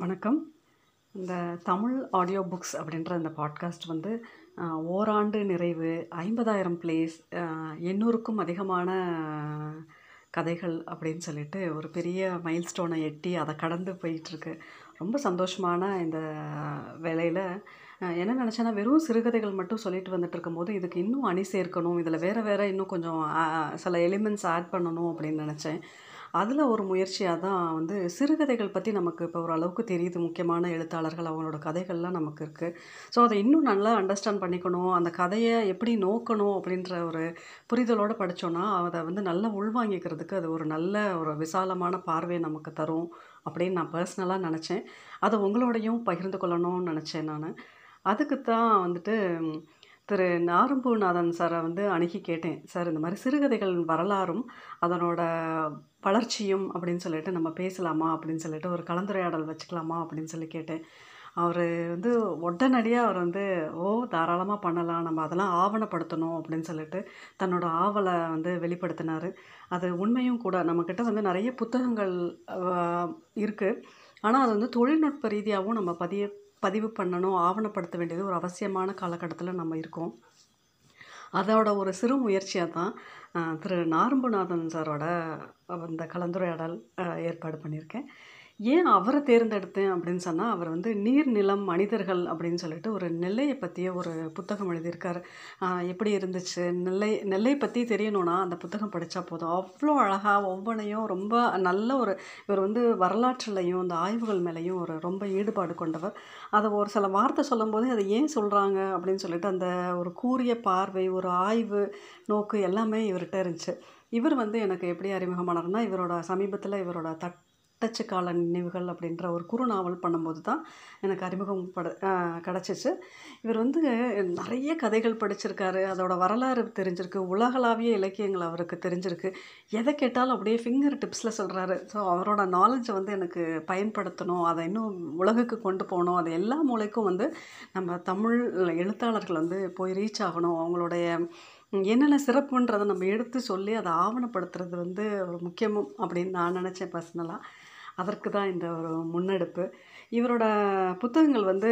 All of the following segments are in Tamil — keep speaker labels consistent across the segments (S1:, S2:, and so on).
S1: வணக்கம். இந்த தமிழ் ஆடியோ புக்ஸ் அப்படின்ற இந்த பாட்காஸ்ட் வந்து ஓராண்டு நிறைவு ஐம்பதாயிரம் பிளேஸ் எண்ணூறுக்கும் அதிகமான கதைகள் அப்படின்னு சொல்லிட்டு ஒரு பெரிய மைல்ஸ்டோனை எட்டி அதை கடந்து போயிட்டுருக்கு. ரொம்ப சந்தோஷமான இந்த வேலையில் என்ன நினச்சேன்னா வெறும் சிறுகதைகள் மட்டும் சொல்லிட்டு வந்துட்டு இருக்கும்போது இதுக்கு இன்னும் அணி சேர்க்கணும் இதில் வேறு வேறு இன்னும் கொஞ்சம் சில எலிமெண்ட்ஸ் ஆட் பண்ணணும் அப்படின்னு நினச்சேன். அதில் ஒரு முயற்சியாக தான் வந்து சிறுகதைகள் பற்றி நமக்கு இப்போ ஓரளவுக்கு தெரியுது. முக்கியமான எழுத்தாளர்கள் அவங்களோட கதைகள்லாம் நமக்கு இருக்குது ஸோ அதை இன்னும் நல்லா அண்டர்ஸ்டாண்ட் பண்ணிக்கணும். அந்த கதையை எப்படி நோக்கணும் அப்படின்ற ஒரு புரிதலோடு படித்தோன்னா அதை வந்து நல்லா உள்வாங்கிக்கிறதுக்கு அது ஒரு நல்ல ஒரு விசாலமான பார்வையை நமக்கு தரும் அப்படின்னு நான் பர்சனலாக நினச்சேன். அதை உங்களோடையும் பகிர்ந்து கொள்ளணும்னு நினச்சேன் நான். அதுக்கு தான் வந்துட்டு திரு நாரும்பூநாதன் சாரை வந்து அணுகி கேட்டேன். சார் இந்த மாதிரி சிறுகதைகள் வரலாறும் அதனோட வளர்ச்சியும் அப்படின்னு சொல்லிட்டு நம்ம பேசலாமா? அப்படின்னு சொல்லிட்டு ஒரு கலந்துரையாடல் வச்சுக்கலாமா? அப்படின்னு சொல்லி கேட்டேன். அவர் வந்து உடனடியாக அவர் வந்து ஓ தாராளமாக பண்ணலாம். நம்ம அதெல்லாம் ஆவணப்படுத்தணும் அப்படின்னு சொல்லிட்டு தன்னோட ஆவலை வந்து வெளிப்படுத்தினார். அது உண்மையும் கூட நம்மக்கிட்ட வந்து நிறைய புத்தகங்கள் இருக்குது ஆனால் அது வந்து தொழில்நுட்ப ரீதியாகவும் நம்ம பதிய பதிவு பண்ணணும் ஆவணப்படுத்த வேண்டியது ஒரு அவசியமான காலகட்டத்தில் நம்ம இருக்கோம். அதோட ஒரு சிறு முயற்சியாக தான் திரு நாரும்புநாதன் சாரோட அந்த கலந்துரையாடல் ஏற்பாடு பண்ணியிருக்கேன். ஏன் அவரை தேர்ந்தெடுத்தேன் அப்படின்னு சொன்னால் அவர் வந்து நீர் நிலம் மனிதர்கள் அப்படின்னு சொல்லிட்டு ஒரு நெல்லையை பற்றிய ஒரு புத்தகம் எழுதியிருக்காரு. எப்படி இருந்துச்சு? நெல்லை நெல்லை பற்றி தெரியணும்னா அந்த புத்தகம் படித்தா போதும். அவ்வளோ அழகாக ஒவ்வொன்றையும் ரொம்ப நல்ல ஒரு இவர் வந்து வரலாற்றுலையும் இந்த ஆய்வுகள் மேலேயும் ஒரு ரொம்ப ஈடுபாடு கொண்டவர். அதை ஒரு சில வார்த்தை சொல்லும்போது அதை ஏன் சொல்கிறாங்க அப்படின்னு சொல்லிட்டு அந்த ஒரு கூரிய பார்வை ஒரு ஆய்வு நோக்கு எல்லாமே இவர்கிட்ட இருந்துச்சு. இவர் வந்து எனக்கு எப்படி அறிமுகமானார்னா இவரோட சமீபத்தில் இவரோட தட் கால நினைவுகள் அப்படின்ற ஒரு குறுநாவல் பண்ணும்போது தான் எனக்கு அறிமுகம் பட கிடச்சிச்சு. இவர் வந்து நிறைய கதைகள் படிச்சிருக்காரு. அதோட வரலாறு தெரிஞ்சிருக்கு. உலகளாவிய இலக்கியங்கள் அவருக்கு தெரிஞ்சிருக்கு. எதை கேட்டாலும் அப்படியே ஃபிங்கர் டிப்ஸில் சொல்கிறாரு ஸோ அவரோட நாலேஜை வந்து எனக்கு பயன்படுத்தணும். அதை இன்னும் உலகுக்கு கொண்டு போகணும். அது எல்லா மூளைக்கும் வந்து நம்ம தமிழ் எழுத்தாளர்கள் வந்து போய் ரீச் ஆகணும். அவங்களுடைய என்னென்ன சிறப்புன்றதை நம்ம எடுத்து சொல்லி அதை ஆவணப்படுத்துறது வந்து ஒரு முக்கியமும் அப்படின்னு நான் நினச்சேன் பர்சனலாக அதற்கு தான் இந்த ஒரு முன்னெடுப்பு. இவரோட புத்தகங்கள் வந்து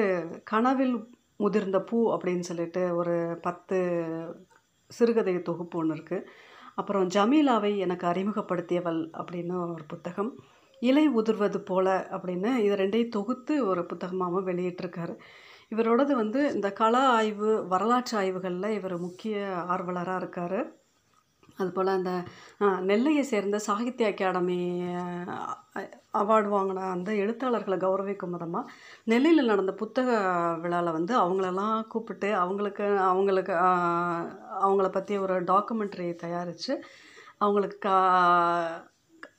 S1: கனவில் முதிர்ந்த பூ அப்படின்னு சொல்லிட்டு ஒரு பத்து சிறுகதை தொகுப்பு ஒன்று இருக்குது அப்புறம் ஜமீலாவை எனக்கு அறிமுகப்படுத்தியவள் அப்படின்னு ஒரு புத்தகம். இலை உதிர்வது போல அப்படின்னு இது ரெண்டையும் தொகுத்து ஒரு புத்தகமாகவும் வெளியிட்டிருக்காரு. இவரோடது வந்து இந்த கலா ஆய்வு வரலாற்று ஆய்வுகளில் இவர் முக்கிய ஆர்வலராக இருக்கார். அதுபோல் அந்த நெல்லையை சேர்ந்த சாகித்ய அகாடமி அவார்டு வாங்கின அந்த எழுத்தாளர்களை கௌரவிக்கும் விதமாக நெல்லையில் நடந்த புத்தக விழாவில் வந்து அவங்களெல்லாம் கூப்பிட்டு அவங்களுக்கு அவங்களுக்கு அவங்கள பற்றி ஒரு டாக்குமெண்ட்ரி தயாரித்து அவங்களுக்கு கா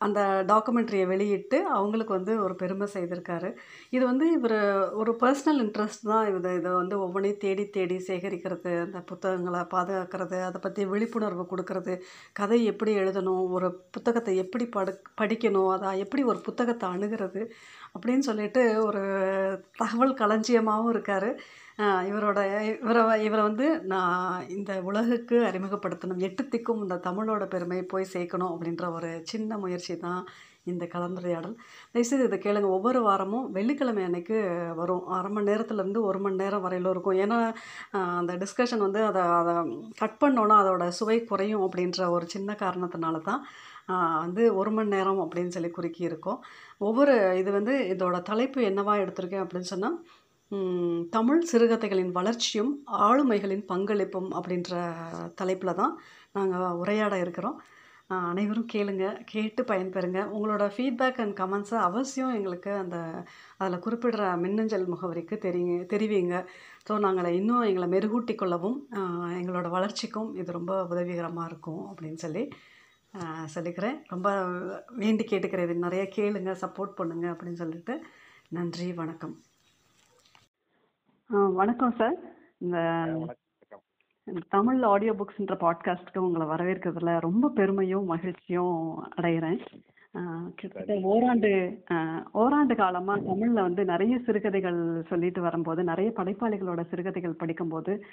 S1: அந்த டாக்குமெண்ட்ரியை வெளியிட்டு அவங்களுக்கு வந்து ஒரு பெருமை செய்திருக்காரு. இது வந்து இவர் ஒரு பர்சனல் இன்ட்ரெஸ்ட் தான் இது இதை வந்து ஒவ்வொன்றையும் தேடி தேடி சேகரிக்கிறது அந்த புத்தகங்களை பாதுகாக்கிறது அதை பற்றி விழிப்புணர்வு கொடுக்கறது கதை எப்படி எழுதணும் ஒரு புத்தகத்தை எப்படி படு படிக்கணும் அதை எப்படி ஒரு புத்தகத்தை அணுகிறது அப்படின்னு சொல்லிட்டு ஒரு தகவல் களஞ்சியமாகவும் இருக்கார். இவரோட இவரை இவரை வந்து நான் இந்த உலகுக்கு அறிமுகப்படுத்தணும் எட்டு திக்கும் இந்த தமிழோட பெருமையை போய் சேர்க்கணும் அப்படின்ற ஒரு சின்ன முயற்சி தான் இந்த கலந்துரையாடல். தயவுசெய்து இதை கேளுங்க. ஒவ்வொரு வாரமும் வெள்ளிக்கிழமை அன்னைக்கு வரும். அரை மணி நேரத்துலேருந்து ஒரு மணி நேரம் வரையிலும் இருக்கும். ஏன்னா அந்த டிஸ்கஷன் வந்து அதை அதை கட் பண்ணோன்னா அதோட சுவை குறையும் அப்படின்ற ஒரு சின்ன காரணத்தினால தான் வந்து ஒரு மணி நேரம் அப்படின்னு சொல்லி குறுக்கி இருக்கும். ஒவ்வொரு இது வந்து இதோட தலைப்பு என்னவா எடுத்திருக்கேன் அப்படின்னு சொன்னால் தமிழ் சிறுகதைகளின் வளர்ச்சியும் ஆளுமைகளின் பங்களிப்பும் அப்படின்ற தலைப்பில் தான் நாங்கள் உரையாட இருக்கிறோம். அனைவரும் கேளுங்க கேட்டு பயன்பெறுங்க. உங்களோட ஃபீட்பேக் அண்ட் கமெண்ட்ஸை அவசியம் எங்களுக்கு அந்த அதில் குறிப்பிடுற மின்னஞ்சல் முகவரிக்கு தெரியுங்க தெரிவிங்க. ஸோ நாங்களை இன்னும் எங்களை மெருகூட்டி கொள்ளவும் எங்களோட வளர்ச்சிக்கும் இது ரொம்ப உதவிகரமாக இருக்கும் அப்படின்னு சொல்லி சொல்லிக்கிறேன். ரொம்ப வேண்டி கேட்டுக்கிறேன். இது நிறைய கேளுங்க சப்போர்ட் பண்ணுங்கள் அப்படின்னு சொல்லிட்டு நன்றி வணக்கம். ஆ, வணக்கம் சார். இந்த தமிழ் ஆடியோ புக்ஸ்ன்ற பாட்காஸ்ட்டுக்கு உங்களை வரவேற்கிறதுல ரொம்ப பெருமையும் மகிழ்ச்சியும் அடைகிறேன்
S2: கிட்டத்தட்ட ஓராண்டு ஓராண்டு காலமா தமிழ்ல வந்து நிறைய சிறுகதைகள் சொல்லிட்டு வரும்போது நிறைய படைப்பாளிகளோட சிறுகதைகள் படிக்கும்போது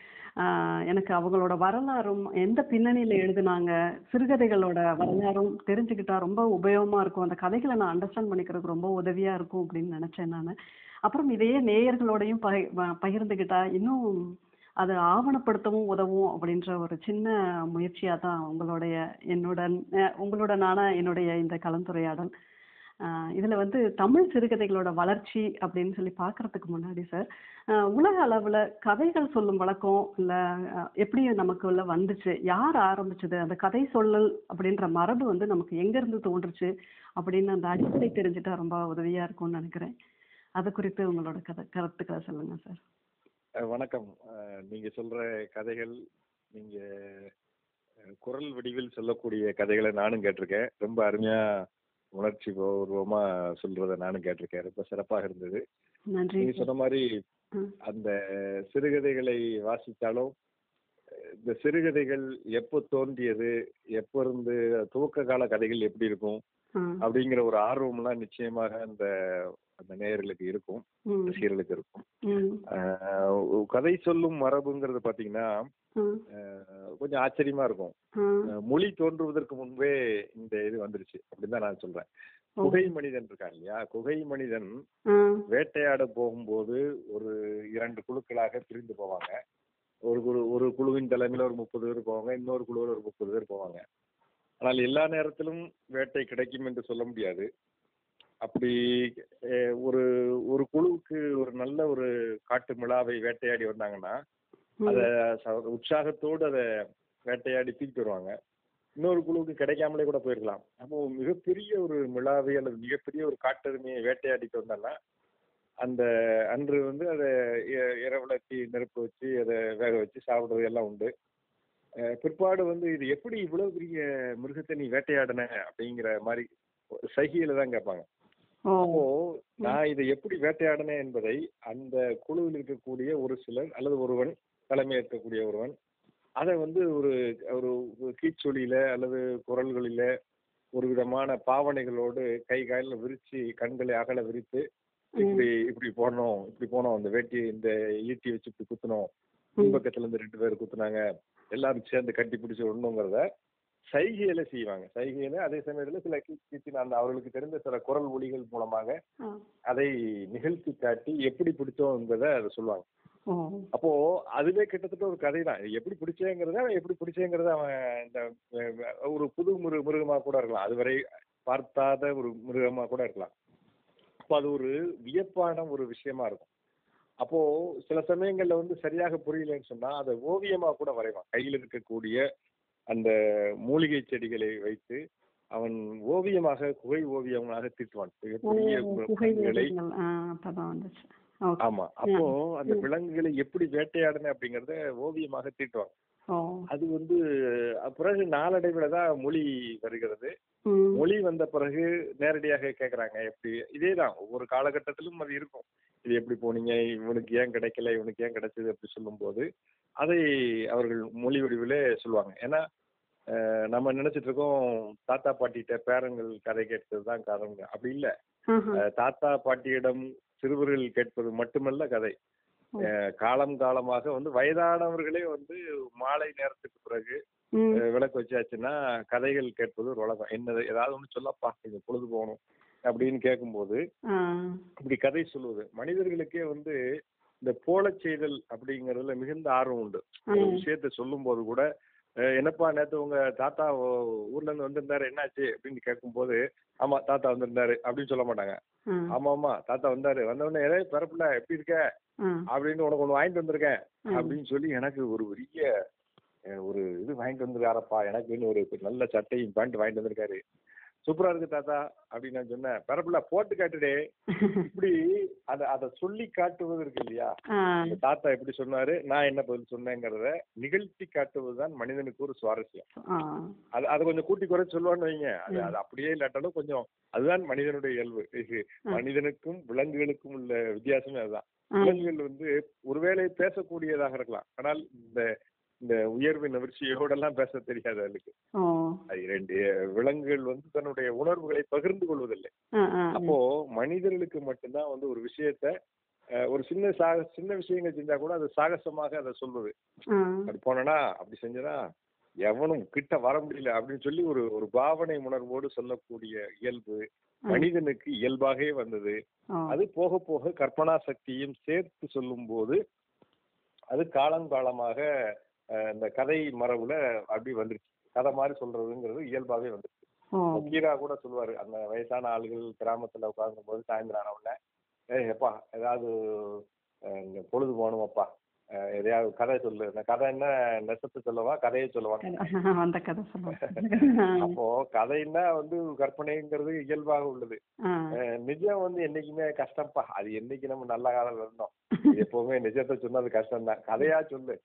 S2: எனக்கு அவங்களோட வரலாறும் எந்த பின்னணியில எழுதுனாங்க சிறுகதைகளோட வரலாறும் தெரிஞ்சுக்கிட்டா ரொம்ப உபயோகமா இருக்கும். அந்த கதைகளை நான் அண்டர்ஸ்டாண்ட் பண்ணிக்கிறதுக்கு ரொம்ப உதவியா இருக்கும் அப்படின்னு நினைச்சேன் நான். அப்புறம் இதையே நேயர்களோடையும் பகி ப- பகிர்ந்துக்கிட்டா இன்னும் அதை ஆவணப்படுத்தவும் உதவும் அப்படின்ற ஒரு சின்ன முயற்சியாக தான் உங்களுடைய என்னுடன் உங்களுடனான என்னுடைய இந்த கலந்துரையாடல். இதில் வந்து தமிழ் சிறுகதைகளோட வளர்ச்சி அப்படின்னு சொல்லி பார்க்கறதுக்கு முன்னாடி சார் உலக அளவில் கதைகள் சொல்லும் வழக்கம் இல்லை எப்படி எப்படி நமக்குள்ள வந்துச்சு யார் ஆரம்பிச்சது அந்த கதை சொல்லல் அப்படின்ற மரபு வந்து நமக்கு எங்கேருந்து தோன்றுச்சு அப்படின்னு அந்த அடிப்படை தெரிஞ்சுட்டா ரொம்ப உதவியாக இருக்கும்னு நினைக்கிறேன். அது குறித்து உங்களோட கதை கருத்துக்களை சொல்லுங்க சார்.
S3: வணக்கம். நீங்க சொல்ற கதைகள் நீங்க குரல் வடிவில் சொல்லக்கூடிய கதைகளை நானும் கேட்டிருக்கேன். ரொம்ப அருமையா உணர்ச்சி பூர்வமா சொல்றத நானும் கேட்டிருக்கேன். ரொம்ப சிறப்பாக இருந்தது. நீங்க சொன்ன மாதிரி. அந்த சிறுகதைகளை வாசித்தாலும் இந்த சிறுகதைகள் எப்போ தோன்றியது எப்போ இருந்து துவக்க கால கதைகள் எப்படி இருக்கும். அப்படிங்கிற ஒரு ஆர்வம்லாம் நிச்சயமாக அந்த அந்த நேயர்களுக்கு இருக்கும். ரசிகர்களுக்கு இருக்கும். கதை சொல்லும் மரபுங்கிறது பாத்தீங்கன்னா கொஞ்சம் ஆச்சரியமா இருக்கும். மொழி தோன்றுவதற்கு முன்பே இந்த இது வந்துருச்சு அப்படின்னு தான் நான் சொல்றேன். குகை மனிதன் இருக்கான் இல்லையா? குகை மனிதன். வேட்டையாட போகும்போது ஒரு இரண்டு குழுக்களாக பிரிந்து போவாங்க. ஒரு குழு ஒரு குழுவின் தலைமையில ஒரு முப்பது பேர் போவாங்க இன்னொரு குழுவில் ஒரு முப்பது பேர் போவாங்க. ஆனால் எல்லா நேரத்திலும் வேட்டை கிடைக்கும் என்று சொல்ல முடியாது. அப்படி ஒரு ஒரு குழுவுக்கு ஒரு நல்ல ஒரு காட்டு மிளாவை வேட்டையாடி வந்தாங்கன்னா அத உற்சாகத்தோடு அதை வேட்டையாடி தூக்கிட்டு வருவாங்க. இன்னொரு குழுவுக்கு கிடைக்காமலே கூட போயிருக்கலாம். அப்போ மிகப்பெரிய ஒரு மிளாவை அல்லது மிகப்பெரிய ஒரு காட்டெருமையை வேட்டையாடிட்டு வந்தாங்கன்னா அந்த அன்று வந்து அதை இரவுலத்தி நெருப்பு வச்சு அதை வேக வச்சு சாப்பிடுறது எல்லாம் உண்டு. பிற்பாடு வந்து இது எப்படி இவ்வளவு பெரிய மிருகத்தை நீ வேட்டையாடின அப்படிங்கிற மாதிரி சைகையில தான் கேட்பாங்க. அப்போ நான் இதை எப்படி வேட்டையாடினேன் என்பதை அந்த குழுவில் இருக்கக்கூடிய ஒரு சிலர் அல்லது ஒருவன் தலைமை இருக்கக்கூடிய ஒருவன் அதை வந்து ஒரு ஒரு கீச்சொலியில அல்லது குரல்களில ஒரு விதமான பாவனைகளோடு கை காலில் விரிச்சு கண்களை அகல விரித்து இப்படி இப்படி போனோம் இப்படி போனோம் இந்த வேட்டி இந்த ஈட்டி வச்சு இப்படி குத்தணும் பின்பக்கத்துல இருந்து ரெண்டு பேர் குத்துனாங்க. எல்லாரும் சேர்ந்து கட்டி பிடிச்சு விடணுங்கிறத சைகையில செய்வாங்க. சைகையில அதே சமயத்துல சில கீச்சு அந்த அவர்களுக்கு தெரிந்த சில குரல் ஒலிகள் மூலமாக. அதை நிகழ்த்தி காட்டி எப்படி பிடிச்சோம் என்பதை அதை சொல்லுவாங்க. அப்போ அதுவே கிட்டத்தட்ட ஒரு கதை தான் எப்படி பிடிச்சேங்கிறத அவன் எப்படி பிடிச்சேங்கிறத அவன் இந்த ஒரு புது மிரு மிருகமா கூட இருக்கலாம். அதுவரை பார்த்தாத ஒரு மிருகமா கூட இருக்கலாம். அப்போ அது ஒரு வியப்பான ஒரு விஷயமா இருக்கும். அப்போ சில சமயங்கள்ல வந்து சரியாக புரியலன்னு சொன்னா அதை ஓவியமா கூட வரைவான். கையில் இருக்கக்கூடிய அந்த மூலிகை செடிகளை வைத்து அவன் ஓவியமாக குகை ஓவியமாக தீட்டுவான். ஆமா. அப்போ அந்த. விலங்குகளை எப்படி வேட்டையாடின அப்படிங்கறத ஓவியமாக தீட்டுவாங்க
S2: ஓ.
S3: அது வந்து பிறகு நாளடைவில் தான் மொழி வருகிறது. மொழி வந்த பிறகு நேரடியாக கேக்குறாங்க. எப்படி? இதேதான். ஒவ்வொரு காலகட்டத்திலும் அது இருக்கும். இது எப்படி போனீங்க? இவனுக்கு ஏன் கிடைக்கல? இவனுக்கு ஏன் கிடைச்சது? அப்படி சொல்லும்போது அதை அவர்கள் மொழி வடிவிலே சொல்லுவாங்க. ஏன்னா நம்ம நினைச்சிட்டு இருக்கோம் தாத்தா பாட்டிகிட்ட பேரங்கள் கதை கேட்கறது தான் காரணம் அப்படி இல்ல. தாத்தா பாட்டியிடம் சிறுவர்கள் கேட்பது மட்டுமல்ல கதை. காலம் காலமாக வந்து வயதானவர்களே வந்து மாலை நேரத்துக்கு பிறகு விளக்கு வச்சாச்சுன்னா கதைகள் கேட்பது ஒரு வழக்கம் என்ன ஏதாவது ஒன்று சொல்லப்பா. இது பொழுது போகணும் அப்படின்னு கேட்கும்போது. இப்படி கதை சொல்லுவது மனிதர்களுக்கே வந்து இந்த போலச் செய்தல் அப்படிங்கறதுல மிகுந்த ஆர்வம் உண்டு ஒரு. விஷயத்த சொல்லும் போது கூட என்னப்பா நேத்து உங்க தாத்தா ஊர்ல இருந்து வந்திருந்தாரு என்னாச்சு அப்படின்னு கேட்கும்போது ஆமா தாத்தா வந்திருந்தாரு அப்படின்னு சொல்ல மாட்டாங்க. ஆமா ஆமா தாத்தா வந்தாரு வந்தவொடனே ஏதே பிறப்புல எப்படி இருக்க. அப்படின்னு உனக்கு ஒண்ணு வாங்கிட்டு வந்திருக்கேன். அப்படின்னு சொல்லி எனக்கு ஒரு பெரிய ஒரு இது வாங்கிட்டு வந்திருக்காரப்பா எனக்குன்னு ஒரு நல்ல சட்டையும் பேண்ட் வாங்கிட்டு வந்திருக்காரு சூப்பரா இருக்கு தாத்தா அப்படின்னு நான் சொன்னேன். பிறப்புல போட்டு காட்டுடே. இப்படி அத அத சொல்லி காட்டுவது இருக்கு இல்லையா? தாத்தா எப்படி சொன்னாரு நான் என்ன பதில் சொன்னேங்கிறத நிகழ்த்தி காட்டுவதுதான் மனிதனுக்கு ஒரு சுவாரஸ்யம். அது அதை கொஞ்சம் கூட்டி குறைச்சு சொல்லுவான்னு வைங்க. அது அது அப்படியே இல்லாட்டாலும் கொஞ்சம் அதுதான் மனிதனுடைய இயல்பு. மனிதனுக்கும் விலங்குகளுக்கும் உள்ள வித்தியாசமே அதுதான். விலங்குகள் வந்து ஒருவேளை பேசக்கூடியதாக இருக்கலாம். ஆனால் இந்த இந்த உயர்வு நிவர்ச்சியோடெல்லாம் பேச தெரியாது அது ரெண்டு விலங்குகள் வந்து தன்னுடைய உணர்வுகளை பகிர்ந்து கொள்வதில்லை. அப்போ மனிதர்களுக்கு மட்டும்தான் வந்து ஒரு விஷயத்த ஒரு சின்ன சாக சின்ன விஷயங்கள் செஞ்சா கூட அது சாகசமாக அதை சொல்வது அப்படி போனனா அப்படி செஞ்சனா எவனும் கிட்ட வர முடியல அப்படின்னு சொல்லி ஒரு ஒரு பாவனை உணர்வோடு சொல்லக்கூடிய இயல்பு மனிதனுக்கு இயல்பாகவே வந்தது. அது போக போக கற்பனா சக்தியும் சேர்த்து சொல்லும் போது அது காலங்காலமாக இந்த கதை மரபுல அப்படி வந்துருச்சு. கதை மாதிரி சொல்றதுங்கிறது இயல்பாவே வந்துருச்சு. கீரா கூட சொல்லுவாரு அந்த வயசான ஆளுகள் கிராமத்துல உட்கார்ந்தும் போது சாயந்தரம் ஆன உடனே ஏய் எப்பா ஏதாவது பொழுது போகணுமப்பா? அஹ், எதையாவது கதை சொல்லு. இந்த கதை என்ன? நெசத்து சொல்லவா? கதையை சொல்லவா?
S1: அந்த கதை சொல்லுவாங்க
S3: அப்போ கதைன்னா வந்து கற்பனைங்கிறது இயல்பாக உள்ளது. நிஜம் வந்து என்னைக்குமே கஷ்டம்ப்பா. அது என்னைக்கு நம்ம நல்ல காலம் இருந்தோம். எப்பவுமே நிஜத்தை சொன்னா அது கஷ்டம் தான் கதையா சொல்லு.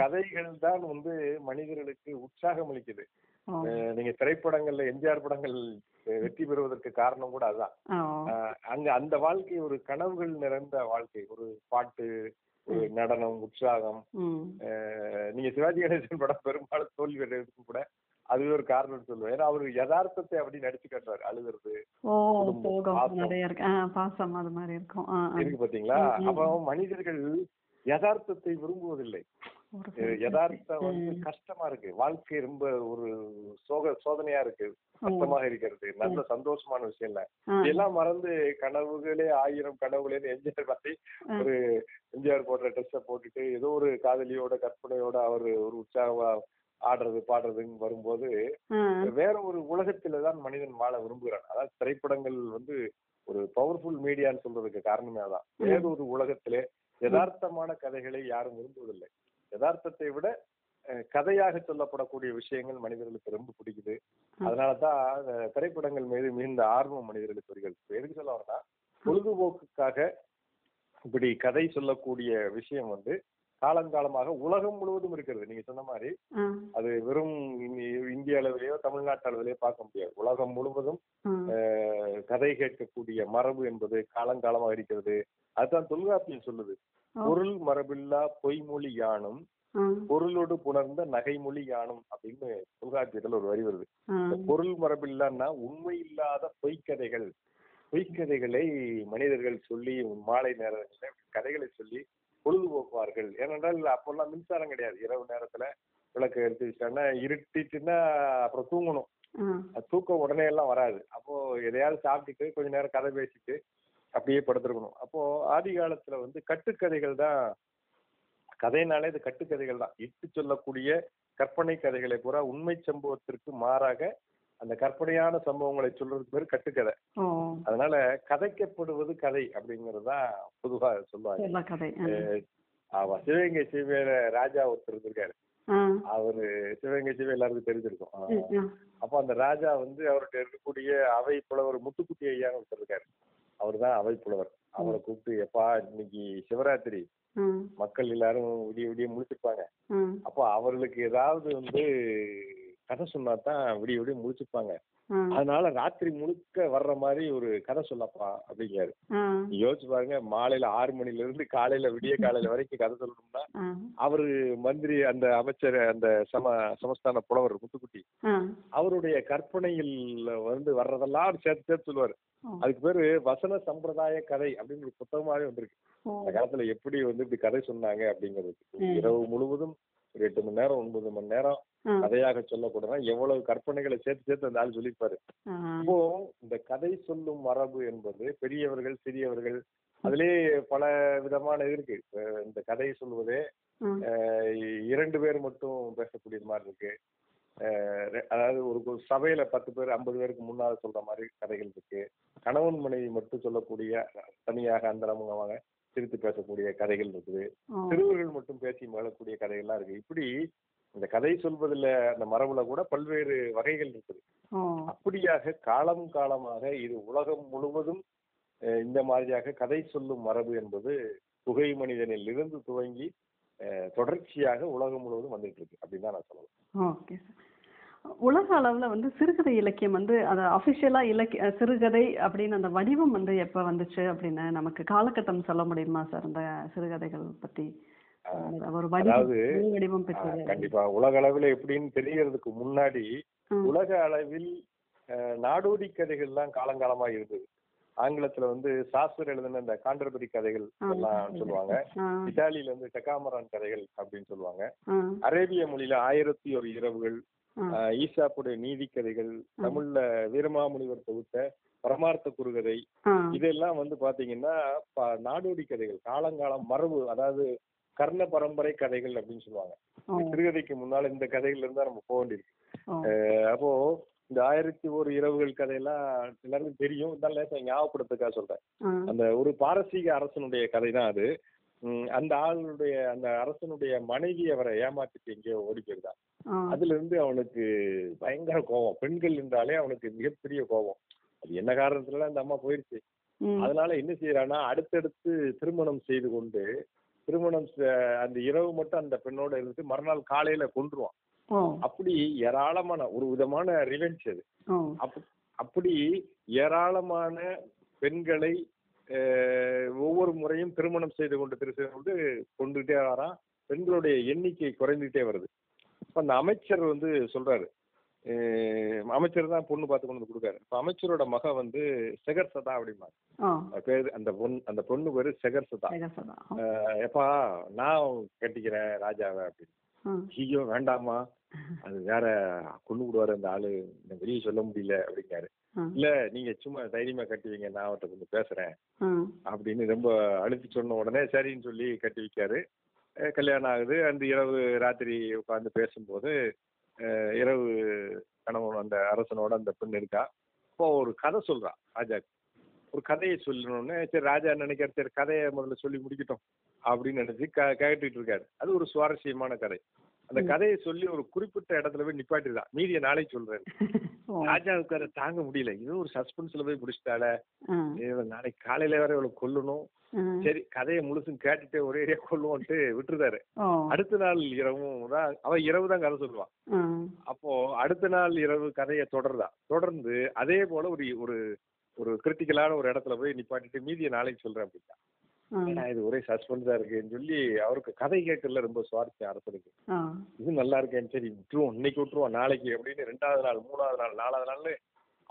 S3: கதைகள் தான் வந்து மனிதர்களுக்கு உற்சாகம் அளிக்குது. நீங்க திரைப்படங்கள்ல எம்ஜிஆர் படங்கள் வெற்றி பெறுவதற்கு காரணம் கூட அதுதான் அங்க அந்த வாழ்க்கை ஒரு கனவுகள் நிறைந்த வாழ்க்கை. ஒரு பாட்டு நடனம் உற்சாகம். நீங்க சிவாஜி கணேசன் படம் பெரும்பாலும் தோல்வி அடைறதுக்கு கூட அது ஒரு காரணம் சொல்லுவேன். ஏன்னா அவரு யதார்த்தத்தை அப்படி நடிச்சு காட்டுவாரு அழுகிறது பாசம்.
S1: அது மாதிரி இருக்கும்.
S3: இருக்கு பாத்தீங்களா? அப்போ மனிதர்கள் யதார்த்தத்தை விரும்புவதில்லை. யதார்த்தம் வந்து. கஷ்டமா இருக்கு. வாழ்க்கை ரொம்ப ஒரு சோக சோதனையா இருக்கு. கஷ்டமாக இருக்கிறது. நல்ல சந்தோஷமான விஷயம் இல்ல. இதெல்லாம் மறந்து கனவுகளே ஆயிரம் கனவுகளே எம்ஜிஆர் மாதிரி ஒரு எம்ஜிஆர் போடுற ட்ரெஸ்ஸை போட்டுட்டு ஏதோ ஒரு காதலியோட கற்பனையோட அவர் ஒரு உற்சாகமா ஆடுறது பாடுறதுன்னு வரும்போது வேற ஒரு உலகத்துல தான் மனிதன் வாழ விரும்புகிறான். அதாவது திரைப்படங்கள் வந்து ஒரு பவர்ஃபுல் மீடியான்னு சொல்றதுக்கு காரணமே அதான். வேற ஒரு உலகத்திலே யதார்த்தமான கதைகளை யாரும் விரும்புவதில்லை. யதார்த்தத்தை விட கதையாக சொல்லப்படக்கூடிய விஷயங்கள் மனிதர்களுக்கு ரொம்ப பிடிக்குது. அதனாலதான் திரைப்படங்கள் மீது மிகுந்த ஆர்வம் மனிதர்களுக்கு வருகிறது. எதுக்கு சொல்ல வரேன்னா பொழுதுபோக்குக்காக இப்படி கதை சொல்லக்கூடிய விஷயம் வந்து காலங்காலமாக உலகம் முழுவதும் இருக்கிறது. நீங்க சொன்ன மாதிரி அது வெறும் இந்தி- இந்திய அளவிலேயோ தமிழ்நாட்டு அளவிலேயோ பார்க்க முடியாது. உலகம் முழுவதும் கதை கேட்கக்கூடிய மரபு என்பது காலங்காலமாக இருக்கிறது. அதுதான் தொல்காப்பியம் சொல்லுது. பொருள் மரபில்லா பொய்மொழி யானும் பொருளோடு புணர்ந்த நகைமொழி யானும் அப்படின்னு தொல்காப்பியத்துல ஒரு வரி வருது. பொருள் மரபில்லான்னா உண்மை இல்லாத பொய்க்கதைகள். பொய்க்கதைகளை மனிதர்கள் சொல்லி மாலை நேரங்களில் கதைகளை சொல்லி பொழுதுபோக்குவார்கள். ஏனென்றால் அப்பெல்லாம் மின்சாரம் கிடையாது. இரவு நேரத்துல விளக்கு எடுத்து வச்சிட்டாங்கன்னா இருட்டிட்டுன்னா அப்புறம் தூங்கணும். தூக்கம் உடனே எல்லாம் வராது. அப்போ எதையாவது சாப்பிட்டுட்டு கொஞ்ச நேரம் கதை பேசிட்டு அப்படியே படுத்திருக்கணும். அப்போ ஆதி காலத்துல வந்து கட்டுக்கதைகள் தான் கதைனாலே இது கட்டுக்கதைகள் தான். இட்டு சொல்லக்கூடிய கற்பனை கதைகளை பூரா உண்மை சம்பவத்திற்கு மாறாக அந்த கற்பனையான சம்பவங்களை சொல்றதுக்கு பேர் கட்டுக்கதை. அதனால கதைக்கப்படுவது கதை அப்படிங்கிறது தான் பொதுவா சொல்லுவாங்க. ஆமா சிவகங்கை சிவையில ராஜா ஒருத்தர் இருந்திருக்காரு. அவரு சிவகங்கை சிவை எல்லாருக்கும் தெரிஞ்சிருக்கும். அப்போ அந்த ராஜா வந்து அவர்கிட்ட இருக்கக்கூடிய அவை புலவர் முத்துக்குட்டி ஐயான்னு ஒருத்தர் இருக்காரு. அவர் தான் அவை புலவர் அவரை கூப்பிட்டு எப்பா இன்னைக்கு சிவராத்திரி. மக்கள் எல்லாரும் விடிய விடிய முழிச்சிருப்பாங்க.
S1: ம்,
S3: அப்போ அவர்களுக்கு ஏதாவது வந்து கதை சொன்னா தான் விடிய விடிய முழிச்சிருப்பாங்க.
S1: ம்,
S3: அதனால ராத்திரி முழுக்க வர்ற மாதிரி ஒரு கதை சொல்லப்பா அப்படிங்காரு
S1: ஆ,
S3: யோசிச்சு பாருங்க மாலையில ஆறு மணில இருந்து காலையில விடிய காலையில வரைக்கும் கதை சொல்லணும்னா அவரு மந்திரி அந்த அமைச்சர் அந்த சம சமஸ்தான புலவர் முத்துக்குட்டி அவருடைய கற்பனையில் வந்து வர்றதெல்லாம் சேர்த்து சேர்த்து சொல்லுவாரு. அதுக்கு பேரு வசன சம்பிரதாய கதை அப்படின்னு ஒரு புத்தகமாவே வந்திருக்கு. அந்த காலத்துல எப்படி வந்து இப்படி கதை சொன்னாங்க அப்படிங்கிறது. இரவு முழுவதும் ஒரு எட்டு மணி நேரம் ஒன்பது மணி நேரம் கதையாக சொல்லக்கூடனா எவ்வளவு கற்பனைகளை சேர்த்து சேர்த்து அந்த ஆள் சொல்லியிருப்பாரு.
S1: ஆ,
S3: அப்போ இந்த கதை சொல்லும் மரபு என்பது பெரியவர்கள் சிறியவர்கள் அதிலே பல விதமான இருக்கு. இந்த கதை சொல்வதே இரண்டு பேர் மட்டும் பேசக்கூடிய மாதிரி இருக்கு. அதாவது ஒரு சபையில பத்து பேர் ஐம்பது பேருக்கு முன்னால் சொல்ற மாதிரி கதைகள் இருக்கு. கணவன் மனைவி மட்டும் சொல்லக்கூடிய தனியாக அந்தரமுகமாக சிரித்து பேசக்கூடிய கதைகள் இருக்குது. சிறுவர்கள் மட்டும் பேசி மகிழக்கூடிய கதைகள்லாம் இருக்கு. இப்படி இந்த கதை சொல்வதில் அந்த மரபுல கூட பல்வேறு வகைகள் இருக்குது. அப்படியாக காலம் காலமாக இது உலகம் முழுவதும் இந்த மாதிரியாக கதை சொல்லும் மரபு என்பது புகை மனிதனில் இருந்து துவங்கி தொடர்ச்சியாக உலகம் முழுவதும் வந்துட்டு இருக்கு அப்படின்னு தான் நான் சொல்லலாம்
S1: ஓகே சார். உலக அளவுல வந்து சிறுகதை இலக்கியம் வந்து அது அஃபிஷியலா இலக்கிய சிறுகதை அப்படின்னு அந்த வடிவம் வந்து எப்ப வந்துச்சு அப்படின்னு நமக்கு காலகட்டம் சொல்ல முடியுமா சார் அந்த சிறுகதைகள் பத்தி?
S3: அதாவது கண்டிப்பா. உலக அளவில் எப்படின்னு தெரியறதுக்கு முன்னாடி. உலக அளவில் நாடோடி கதைகள்லாம் காலங்காலமா இருந்தது. ஆங்கிலத்துல வந்து சாஸ்திர எழுதின இந்த காண்டர்பரி கதைகள் எல்லாம் சொல்லுவாங்க. இத்தாலியில வந்து டெக்காமரான் கதைகள் அப்படின்னு சொல்லுவாங்க. அரேபிய மொழியில ஆயிரத்தி ஒரு இரவுகள் ஈசாப்புடைய நீதி கதைகள் தமிழ்ல வீரமாமுனிவர் தொகுத்த பரமார்த்த குறுகதை இதெல்லாம் வந்து பாத்தீங்கன்னா நாடோடி கதைகள் காலங்காலம் மரபு அதாவது கர்ண பரம்பரை கதைகள் அப்படின்னு சொல்லுவாங்க. சிறுகதைக்கு முன்னால இந்த கதைகள்ல இருந்தா நம்ம போக வேண்டியிருக்கு. அப்போ இந்த ஆயிரத்தி ஒரு இரவுகள் கதையெல்லாம் எல்லாருக்கும் தெரியும். இருந்தாலும் ஞாபகப்படுத்துக்காக சொல்றேன். அந்த ஒரு பாரசீக அரசனுடைய கதை தான் அது. அந்த ஆளுடைய அந்த அரசனுடைய மனைவி அவரை ஏமாத்திட்டு எங்கேயோ ஓடி போயிருந்தான் அதுல இருந்து அவனுக்கு பயங்கர கோபம். பெண்கள் என்றாலே அவனுக்கு மிகப்பெரிய கோபம். அது என்ன காரணத்துல அந்த அம்மா போயிருச்சு. அதனால என்ன செய்யறான்னா அடுத்தடுத்து திருமணம் செய்து கொண்டு திருமணம் அந்த இரவு மட்டும் அந்த பெண்ணோட இருந்துட்டு மறுநாள் காலையில கொன்றுவான். அப்படி ஏராளமான ஒரு விதமான ரிவெஞ்ச் அது. அப்படி ஏராளமான பெண்களை ஒவ்வொரு முறையும் திருமணம் செய்து கொண்டு திரு செய்து கொண்டு கொண்டுகிட்டே வரான். பெண்களுடைய எண்ணிக்கை குறைந்துகிட்டே வருது. அந்த அமைச்சர் வந்து சொல்றாரு அமைச்சர் தான் பொண்ணு பார்த்து கொண்டு வந்து கொடுக்காரு. இப்ப அமைச்சரோட மக வந்து செகர் சதா அப்படிமா பேரு அந்த பொண்ணு அந்த பொண்ணு பேரு செகர் சதா. எப்பா நான் கட்டிக்கிறேன் ராஜாவை அப்படின்னு. ஐயோ வேண்டாமா அது வேற கொண்டு விடுவாரு அந்த ஆளு. வெளியே சொல்ல முடியல அப்படிங்காரு. இல்ல நீங்க சும்மா தைரியமா கட்டுவீங்க நான் அவர்கிட்ட கொஞ்சம் பேசுறேன். அப்படின்னு ரொம்ப அழுத்தி சொன்ன உடனே சரின்னு சொல்லி கட்டி வைக்காரு. கல்யாணம் ஆகுது. அந்த இரவு ராத்திரி உட்காந்து பேசும்போது இரவு கணவன் அந்த அரசனோட அந்த பெண் இருக்கா? இப்போ ஒரு கதை சொல்றான் ராஜா ஒரு கதையை சொல்லணும்னு சரி ராஜா நினைக்கிற சரி கதையை முதல்ல சொல்லி முடிக்கட்டும் அப்படின்னு நினைச்சு க கேட்டுட்டு இருக்காரு. அது ஒரு சுவாரஸ்யமான கதை. அந்த. கதையை சொல்லி ஒரு குறிப்பிட்ட இடத்துல போய் நிப்பாட்டிதான் மீதியை நாளைக்கு சொல்றாரு
S1: ஓ,
S3: ராஜாவுக்கு அதை தாங்க முடியல. இது ஒரு சஸ்பென்ஸ்ல போய் இவளை நாளைக்கு காலையில வரை இவளை கொல்லணும். சரி கதையை முழுசும் கேட்டுட்டு ஒரே ஏரியா கொல்லுவோன்ட்டு விட்டுருந்தாரு அடுத்த நாள் இரவும் தான் அவன் இரவு தான் கதை சொல்லுவான் அப்போ அடுத்த நாள் இரவு கதையை தொடர்றா. தொடர்ந்து அதே போல ஒரு ஒரு ஒரு கிரிட்டிக்கலான ஒரு இடத்துல போய் நிப்பாட்டிட்டு மீதியை நாளைக்கு சொல்றேன் அப்படின்னா ஏன்னா இது ஒரே சஸ்பென்ஸா இருக்குன்னு சொல்லி அவருக்கு கதை கேட்கறதுல ரொம்ப சுவாரஸ்யம் அரசருக்கு
S1: ஆ,
S3: இது நல்லா இருக்கேன்னு சரி விட்டுருவோம் இன்னைக்கு விட்டுருவோம் நாளைக்கு அப்படின்னு ரெண்டாவது நாள் மூணாவது நாள் நாலாவது நாள்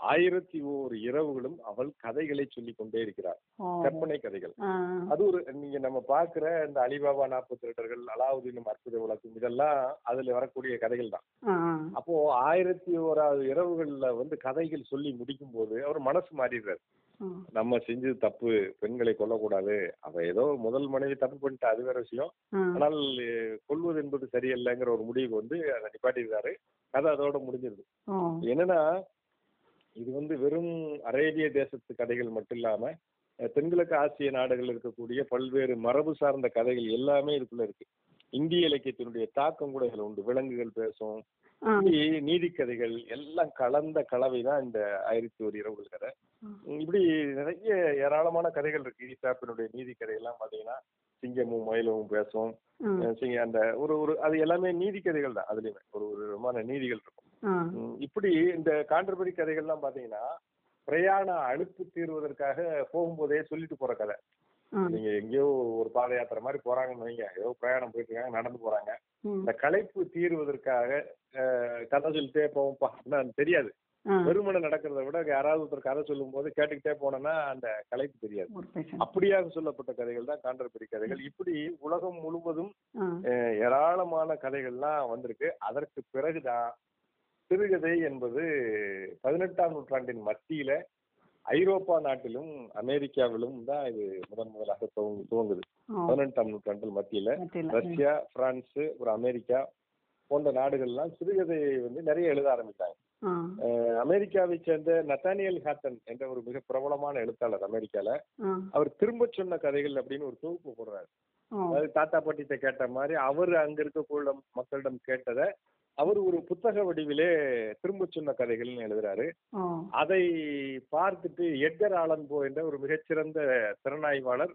S3: ஆயிரத்தி ஓரு இரவுகளும் அவள் கதைகளை சொல்லி கொண்டே இருக்கிறார் கற்பனை கதைகள். அது ஒரு நீங்க நம்ம பாக்குற இந்த அலிபாபா நாற்பத்தி ரெண்டர்கள் அலாவுதீன் அற்புத விளக்கம் இதெல்லாம் அதுல வரக்கூடிய கதைகள் தான். அப்போ ஆயிரத்தி ஓராவது இரவுகள்ல வந்து கதைகள் சொல்லி முடிக்கும் போது அவர் மனசு மாறிடுறாரு. நம்ம செஞ்சது தப்பு பெண்களை கொல்லக்கூடாது. அவ ஏதோ முதல் மனைவி தப்பு பண்ணிட்டா அது வேற விஷயம். ஆனால் அஹ், கொல்வது என்பது சரியில்லைங்கிற ஒரு முடிவுக்கு வந்து அதை நிப்பாட்டிடுறாரு. கதை அதோட முடிஞ்சிருது. என்னன்னா இது வந்து வெறும் அரேபிய தேசத்து கதைகள் மட்டும் இல்லாம அஹ், தென்கிழக்கு ஆசிய நாடுகள் இருக்கக்கூடிய பல்வேறு மரபு சார்ந்த கதைகள் எல்லாமே இதுக்குள்ள இருக்கு. இந்திய இலக்கியத்தினுடைய தாக்கம் கூட இதுல உண்டு. விலங்குகள் பேசும் நீதி கதைகள் எல்லாம் கலந்த கலவை தான் இந்த ஆயிரத்தி ஒரு இரவுகள் கதை. இப்படி நிறைய ஏராளமான கதைகள் இருக்கு. ஈசாப்பினுடைய நீதி கதையெல்லாம் பாத்தீங்கன்னா சிங்கமும் மயிலும் பேசும். சிங்க அந்த ஒரு ஒரு அது எல்லாமே நீதி கதைகள் தான். அதுலயுமே ஒரு ஒரு விதமான நீதிகள் இருக்கும். இப்படி இந்த காண்டர்பரி கதைகள்லாம் பாத்தீங்கன்னா பிரயாண அலுப்பு தீர்வதற்காக போகும்போதே சொல்லிட்டு போற கதை. நீங்க எங்கேயோ ஒரு பாத யாத்திரை மாதிரி போறாங்கன்னு வைங்க. ஏதோ பிரயாணம் போயிட்டு இருக்காங்க நடந்து போறாங்க. இந்த களைப்பு தீர்வதற்காக கதை சொல்லிட்டே போவோம்ப்பா என்ன தெரியாது. வெறுமனை நடக்கிறத விட யாராவது ஒருத்தர் கதை சொல்லும் போது கேட்டுக்கிட்டே போனோம்னா அந்த களைப்பு தெரியாது. அப்படியாக சொல்லப்பட்ட கதைகள் தான் காண்டர்பரி கதைகள். இப்படி உலகம் முழுவதும் ஏராளமான கதைகள்லாம் வந்திருக்கு. அதற்கு பிறகுதான் சிறுகதை என்பது பதினெட்டாம் நூற்றாண்டின் மத்தியில ஐரோப்பா நாட்டிலும் அமெரிக்காவிலும் தான் இது முதன் முதலாக துவங்கு துவங்குது. பதினெட்டாம் நூற்றாண்டில் மத்தியில. ரஷ்யா பிரான்ஸ் ஒரு அமெரிக்கா போன்ற நாடுகள்லாம் சிறுகதையை வந்து நிறைய எழுத ஆரம்பித்தாங்க அமெரிக்காவை சேர்ந்த நத்தானியல் ஹாட்டன் என்ற ஒரு மிக பிரபலமான எழுத்தாளர் அமெரிக்கால அவர் திரும்ப சொன்ன கதைகள் அப்படின்னு ஒரு தொகுப்பு போடுறாரு. அதாவது தாத்தா பாட்டிட்ட கேட்ட மாதிரி அவர் அங்க இருக்கக்கூடிய மக்களிடம் கேட்டதை அவர் ஒரு புத்தக வடிவிலே திரும்ப சொன்ன கதைகள்னு எழுதுறாரு. அதை பார்த்துட்டு எட்கர் ஆலன் போ என்ற ஒரு மிகச்சிறந்த திறனாய்வாளர்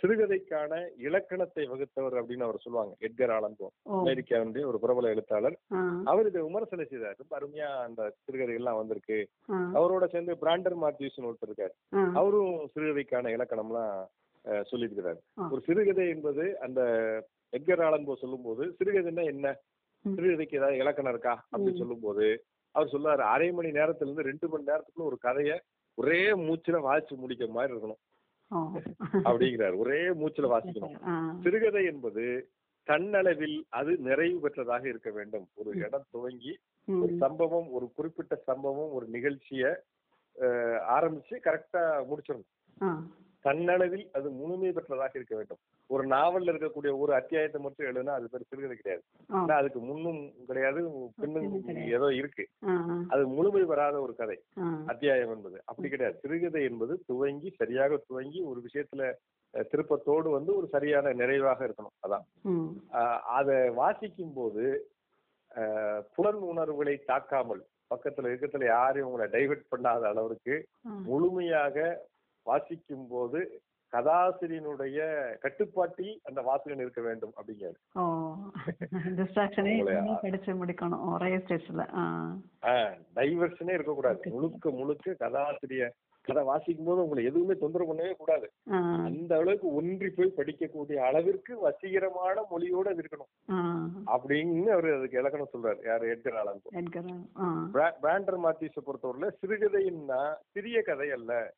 S3: சிறுகதைக்கான இலக்கணத்தை வகுத்தவர் அப்படின்னு அவர் சொல்லுவாங்க எட்கர் ஆலன் போ.
S1: ஓ,
S3: அமெரிக்காவுடைய ஒரு பிரபல எழுத்தாளர். அவர் இதை விமர்சனம் செய்தார். ரொம்ப அருமையா அந்த சிறுகதைகள்லாம் வந்திருக்கு.
S1: ஆ,
S3: அவரோட சேர்ந்து பிராண்டர் மாத்யூஸ்னு ஒருத்தர் இருக்காரு. அவரும் சிறுகதைக்கான இலக்கணம்லாம் அஹ், சொல்லியிருக்கிறார். ஒரு சிறுகதை என்பது அந்த எட்கர் ஆலன்போ சொல்லும்போது சிறுகதைன்னா என்ன. சிறுகதைக்கு ஏதாவது இலக்கணம் இருக்கா அப்படின்னு. சொல்லும்போது அவர் சொல்லுவாரு அரை மணி நேரத்துல இருந்து ரெண்டு மணி நேரத்துக்குள்ள ஒரு கதையை ஒரே மூச்சுல வாசிச்சு முடிக்கிற மாதிரி இருக்கணும். அப்படிங்கிறார் ஒரே மூச்சுல வாசிக்கணும். சிறுகதை என்பது தன்னளவில் அது நிறைவு பெற்றதாக இருக்க வேண்டும் ஒரு. இடம் துவங்கி. ஒரு சம்பவம் ஒரு குறிப்பிட்ட சம்பவம் ஒரு நிகழ்ச்சிய ஆரம்பிச்சு கரெக்டா முடிச்சிடணும். தன்னளவில் அது முழுமை பெற்றதாக இருக்க வேண்டும் ஒரு நாவல்ல இருக்கக்கூடிய ஒரு அத்தியாயத்தை மட்டும் எழுதுனா அது பேர் சிறுகதை கிடையாது
S1: ஆ.
S3: ஏன்னா அதுக்கு முன்னும் கிடையாது பின்னும். ஏதோ இருக்கு. அது முழுமை பெறாத ஒரு கதை. அத்தியாயம் என்பது அப்படி கிடையாது சிறுகதை என்பது துவங்கி சரியாக துவங்கி ஒரு விஷயத்துல திருப்பத்தோடு வந்து ஒரு சரியான நிறைவாக இருக்கணும் அதான் அதை வாசிக்கும் போது புலன் உணர்வுகளை தாக்காமல் பக்கத்துல இருக்கத்துல யாரையும் உங்களை டைவர்ட் பண்ணாத அளவிற்கு
S1: ஆ.
S3: முழுமையாக வாசிக்கும் போது கதாசிரியனுடைய கட்டுப்பாட்டில் அந்த வாசகன் இருக்க வேண்டும்
S1: ஆ.
S3: டைவர்ஷனே இருக்கக்கூடாது.
S1: Okay.
S3: முழுக்க முழுக்க கதாசிரிய கதை வாசிக்கும் போது உங்களை எதுவுமே தொந்தரவு பண்ணவே கூடாது. அந்த அளவுக்கு ஒன்றி போய் படிக்கக்கூடிய அளவிற்கு வசீகரமான மொழியோட அது இருக்கணும். அப்படின்னு அவர் அதுக்கு இலக்கணம் சொல்றாரு. யார்? எட்கர் ஆலன் பிராண்டர் மாத்திஸை பொறுத்தவரையில சிறுகதைன்னா சிறிய கதை அல்ல.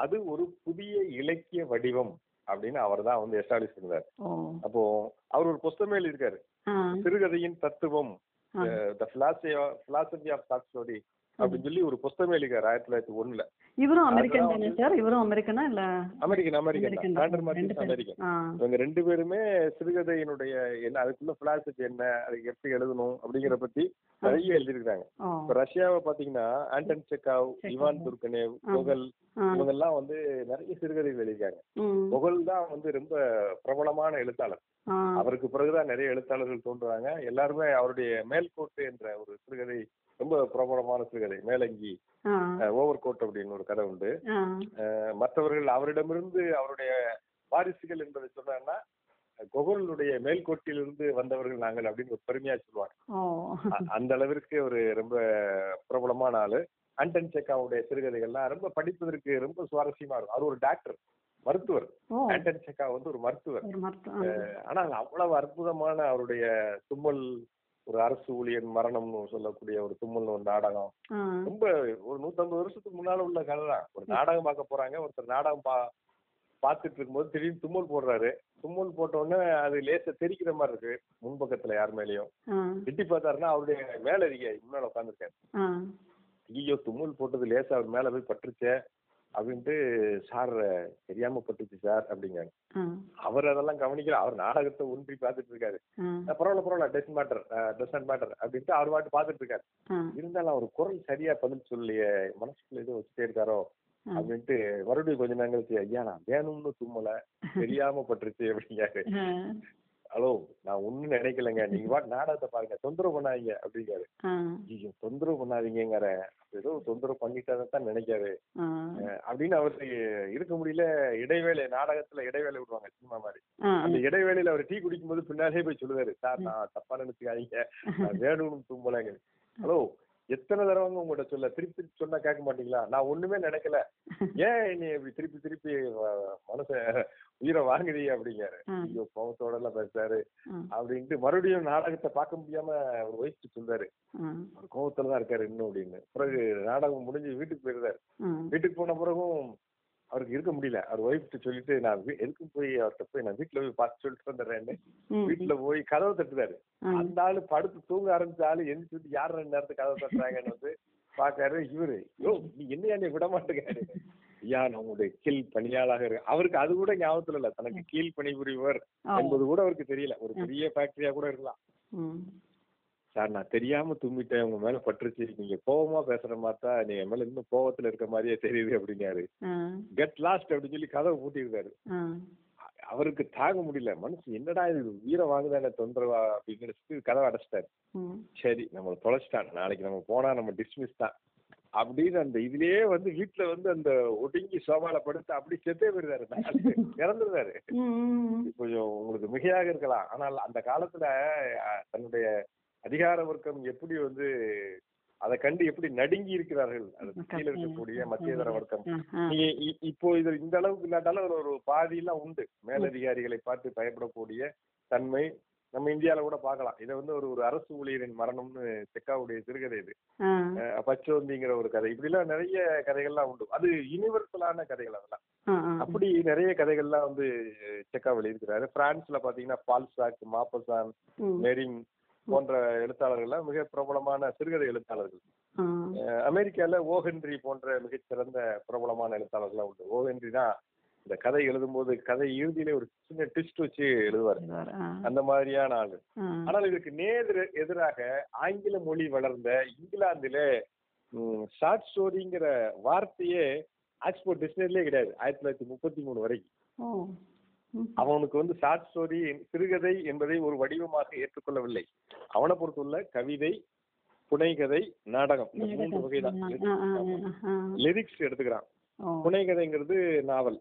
S3: அது ஒரு புதிய இலக்கிய வடிவம் அப்படின்னு அவர் தான் வந்து எஸ்டாப்ளிஷ் பண்ணுறாரு
S1: ஓ.
S3: அப்போ அவர் ஒரு புஸ்தகம் எழுதியிருக்காரு. சிறுகதையின் தத்துவம். The philosophy of short story அப்படின்னு சொல்லி ஒரு புஸ்தகம் எழுதியிருக்காரு ஆயிரத்தி தொள்ளாயிரத்தி ஒண்ணுல.
S1: இவரும் அமெரிக்கன் தானே சார்? இவரும் அமெரிக்கனா இல்ல?
S3: அமெரிக்கன் அமெரிக்கன் மாத்திஸ்
S1: பேரும்.
S3: அமெரிக்கன். இவங்க ரெண்டு பேருமே சிறுகதையினுடைய என்ன அதுக்குள்ள பிலாசபி என்ன அதுக்கு எப்படி எழுதணும் அப்படிங்கிற பத்தி நிறைய எழுதியிருக்காங்க. இப்ப ரஷ்யாவை பாத்தீங்கன்னா ஆண்டன் செக்காவ். இவான் துர்கனேவ்
S1: ஆ.
S3: இவங்க எல்லாம் வந்து நிறைய சிறுகதைகள் எழுதியிருக்காங்க.
S1: ம்.
S3: கொகல் தான் வந்து ரொம்ப பிரபலமான எழுத்தாளர். அவருக்கு பிறகுதான் நிறைய எழுத்தாளர்கள் தோன்றுறாங்க. எல்லாருமே அவருடைய மேல்கோட்டு என்ற ஒரு சிறுகதை ரொம்ப பிரபலமான சிறுகதை. மேலங்கி ஓவர் கோட் அப்படின்னு ஒரு கதை உண்டு. மற்றவர்கள் அவரிடமிருந்து அவருடைய வாரிசுகள் என்பதை சொன்னாங்கன்னா கொகலுடைய மேல்கோட்டிலிருந்து வந்தவர்கள் நாங்கள் அப்படின்னு ஒரு பெருமையா சொல்லுவாங்க. அந்த அளவிற்கு ஒரு ரொம்ப பிரபலமான ஆளு. அண்டன் செக்காவுடைய சிறுகதைகள்லாம் ரொம்ப படிப்பதற்கு ரொம்ப சுவாரஸ்யமா இருக்கும். அவர் ஒரு டாக்டர் மருத்துவர். ஆண்டன் செக்கா வந்து ஒரு மருத்துவர். ஆனால் அவ்வளவு அற்புதமான அவருடைய தும்மல் ஒரு அரசு ஊழியர் மரணம்னு சொல்லக்கூடிய ஒரு தும்மல் ஒரு நாடகம். ரொம்ப ஒரு நூத்தம்பது வருஷத்துக்கு முன்னால உள்ள கதை தான். ஒரு நாடகம் பார்க்க போறாங்க. ஒருத்தர் நாடகம் பா பார்த்துட்டு இருக்கும்போது திடீர்னு தும்மல் போடுறாரு. தும்மல் போட்ட உடனே அது லேசா தெரிக்கிற மாதிரி இருக்கு. முன்பக்கத்துல யார் மேலயும்.
S1: ஆ.
S3: எட்டி பார்த்தாருன்னா அவருடைய மேலதிகாரி முன்னால உட்காந்துருக்காரு ஐயோ தும்மல் போட்டது லேசா அவர் மேல போய் பட்டுருச்சே. அப்படின்ட்டு சார் தெரியாம பட்டுச்சு சார் அப்படிங்காரு
S1: ஆ.
S3: அவர் அதெல்லாம் கவனிக்கல. அவர் நாடகத்தை ஒன்றி பார்த்துட்டு இருக்காரு. பரவாயில்ல பரவாயில்ல டெஸ்ட் மேட்டர் டெஸ்ட் மேட்டர் அப்படின்ட்டு அவர் பாட்டு பார்த்துட்டு இருக்காரு. இருந்தாலும் அவர் குரல் சரியா பதில் சொல்லியே மனசுக்குள்ள ஏதோ வச்சுட்டே இருக்காரோ. அப்படின்ட்டு மறுபடியும் கொஞ்ச நேரம் கழிச்சு ஐயா நான் வேணும்னு தும்மல தெரியாம பட்டுருச்சு அப்படிங்காரு ஹலோ நான் ஒண்ணும் நினைக்கலைங்க. நீங்க பாட்டு நாடகத்தை பாருங்க. தொந்தரவு பண்ணாதீங்க அப்படிங்காரு ஐயோ தொந்தரவு பண்ணாதீங்கிற ஏதோ தொந்தரவு பண்ணிட்டாதான் நினைக்காரு. அப்படின்னு அவருக்கு இருக்க முடியல. இடைவேளை நாடகத்துல இடைவேளை விடுவாங்க சினிமா மாதிரி. அந்த இடைவேளையில அவர் டீ குடிக்கும்போது பின்னாலே போய் சொல்லுவாரு சார் நான் தப்பா நினைச்சுக்காதீங்க. நான் வேணும்னு தும்பலங்க ஹலோ எத்தனை தடவைங்க உங்கள்கிட்ட சொல்ல திருப்பி திருப்பி சொன்னா கேட்க மாட்டீங்களா? நான் ஒண்ணுமே நினைக்கல. ஏன் நீ இப்படி திருப்பி திருப்பி மனச உயிரை வாங்குறீ அப்படிங்காரு
S1: ஆ.
S3: ஐயோ கோவத்தோட எல்லாம் பேசுறாரு. அப்படின்ட்டு மறுபடியும் நாடகத்தை பார்க்க முடியாம ஒரு வயசுக்கு சொல்றாரு அவர் கோவத்துல தான் இருக்காரு இன்னும் அப்படின்னு. பிறகு நாடகம் முடிஞ்சு வீட்டுக்கு போயிருந்தாரு. வீட்டுக்கு போன பிறகும் அவருக்கு இருக்க முடியல. அவர் ஒய்ஃப்ட்டு சொல்லிட்டு நான் வீ- எதுக்கு போய் அவர்கிட்ட போய் நான் வீட்டுல போய் பார்த்து சொல்லிட்டு வந்துடுறேன்னு. வீட்டுல போய் கதவை தட்டுறாரு. அந்த ஆளு படுத்து தூங்க ஆரம்பிச்ச ஆளு எந்திரிச்சு யார் ரெண்டு நேரத்துக்கு கதவை தட்டுறாங்கன்னு வந்து பாக்காரு இவரு யோ நீ என்னையா நீ விட மாட்டேங்காரு ஐயா உங்களுடைய கீழ் பணியாளாக இருக்கு அவருக்கு அது கூட ஞாபகத்துல இல்ல. தனக்கு கீழ் பணிபுரிவர் என்பது கூட அவருக்கு தெரியல. ஒரு பெரிய ஃபேக்டரியா கூட இருக்கலாம். சார் நான் தெரியாம தும்பிட்டேன் உங்க மேல பட்டுருச்சு நீங்க கோவமா பேசுற மாதிரி தான் நீங்க மேல இன்னும் கோவத்துல இருக்க மாதிரியே தெரியுது அப்படிங்காரு கெட் லாஸ்ட் அப்படின்னு சொல்லி கதவை பூட்டியிருக்காரு. அவருக்கு தாங்க முடியல. மனசு என்னடா இது? வீர வாங்குதானே தொந்தரவா அப்படின்னு கதவை அடைச்சிட்டாரு. சரி நம்மள தொலைச்சிட்டான். நாளைக்கு நம்ம போனா நம்ம டிஸ்மிஸ் தான். அப்படின்னு அந்த இதுலயே வந்து வீட்டுல வந்து அந்த ஒடுங்கி சோபால படுத்து அப்படி செத்தே போயிருந்தாரு இறந்துருந்தாரு கொஞ்சம் உங்களுக்கு மிகையாக இருக்கலாம். ஆனால் அந்த காலத்துல தன்னுடைய அதிகார வர்க்கம் எப்படி வந்து அதை கண்டு எப்படி நடுங்கி இருக்கிறார்கள் அது கீழே இருக்கக்கூடிய மத்தியதர வர்க்கம். நீங்க இப்போ இது இந்த அளவுக்கு இல்லாட்டாலும் ஒரு ஒரு பாதியெல்லாம் உண்டு. மேலதிகாரிகளை பார்த்து பயப்படக்கூடிய தன்மை நம்ம இந்தியால கூட பார்க்கலாம் இதை வந்து ஒரு ஒரு அரசு ஊழியரின் மரணம்னு செக்காவுடைய சிறுகதை இது. பச்சோந்திங்கிற ஒரு கதை. இப்படி எல்லாம் நிறைய கதைகள்லாம் உண்டு. அது யுனிவர்சலான கதைகள் அதெல்லாம். அப்படி நிறைய கதைகள்லாம் வந்து செக்கா வெளியிருக்கிறாரு பிரான்ஸ்ல பாத்தீங்கன்னா பால்சாக் மாப்பசான்
S1: ம்.
S3: மெரின் போன்ற எழுத்தாளர்கள்லாம் மிக பிரபலமான சிறுகதை எழுத்தாளர்கள். அமெரிக்கால ஓஹென்றி போன்ற மிகச்சிறந்த பிரபலமான எழுத்தாளர்கள்லாம் உண்டு. ஓஹென்றி தான் இந்த கதை எழுதும்போது கதை இறுதியிலே ஒரு சின்ன ட்விஸ்ட் வச்சு எழுதுவார். அந்த மாதிரியான ஆளு. ஆனால் இதுக்கு நேர் எதிராக ஆங்கில மொழி வளர்ந்த இங்கிலாந்திலே ஷார்ட் ஸ்டோரிங்கிற வார்த்தையே ஆக்ஸ்போர்ட் டிக்ஷனரிலே கிடையாது ஆயிரத்தி தொள்ளாயிரத்தி முப்பத்தி மூணு வரைக்கும். அவனுக்கு வந்து ஷார்ட் ஸ்டோரி சிறுகதை என்பதை ஒரு வடிவமாக ஏற்றுக்கொள்ளவில்லை அவனை பொறுத்துள்ள கவிதை புனைகதை நாடகம் இந்த மூன்று வகைதான். லிரிக்ஸ் எடுத்துக்கிறான். புனைகதைங்கிறது நாவல்.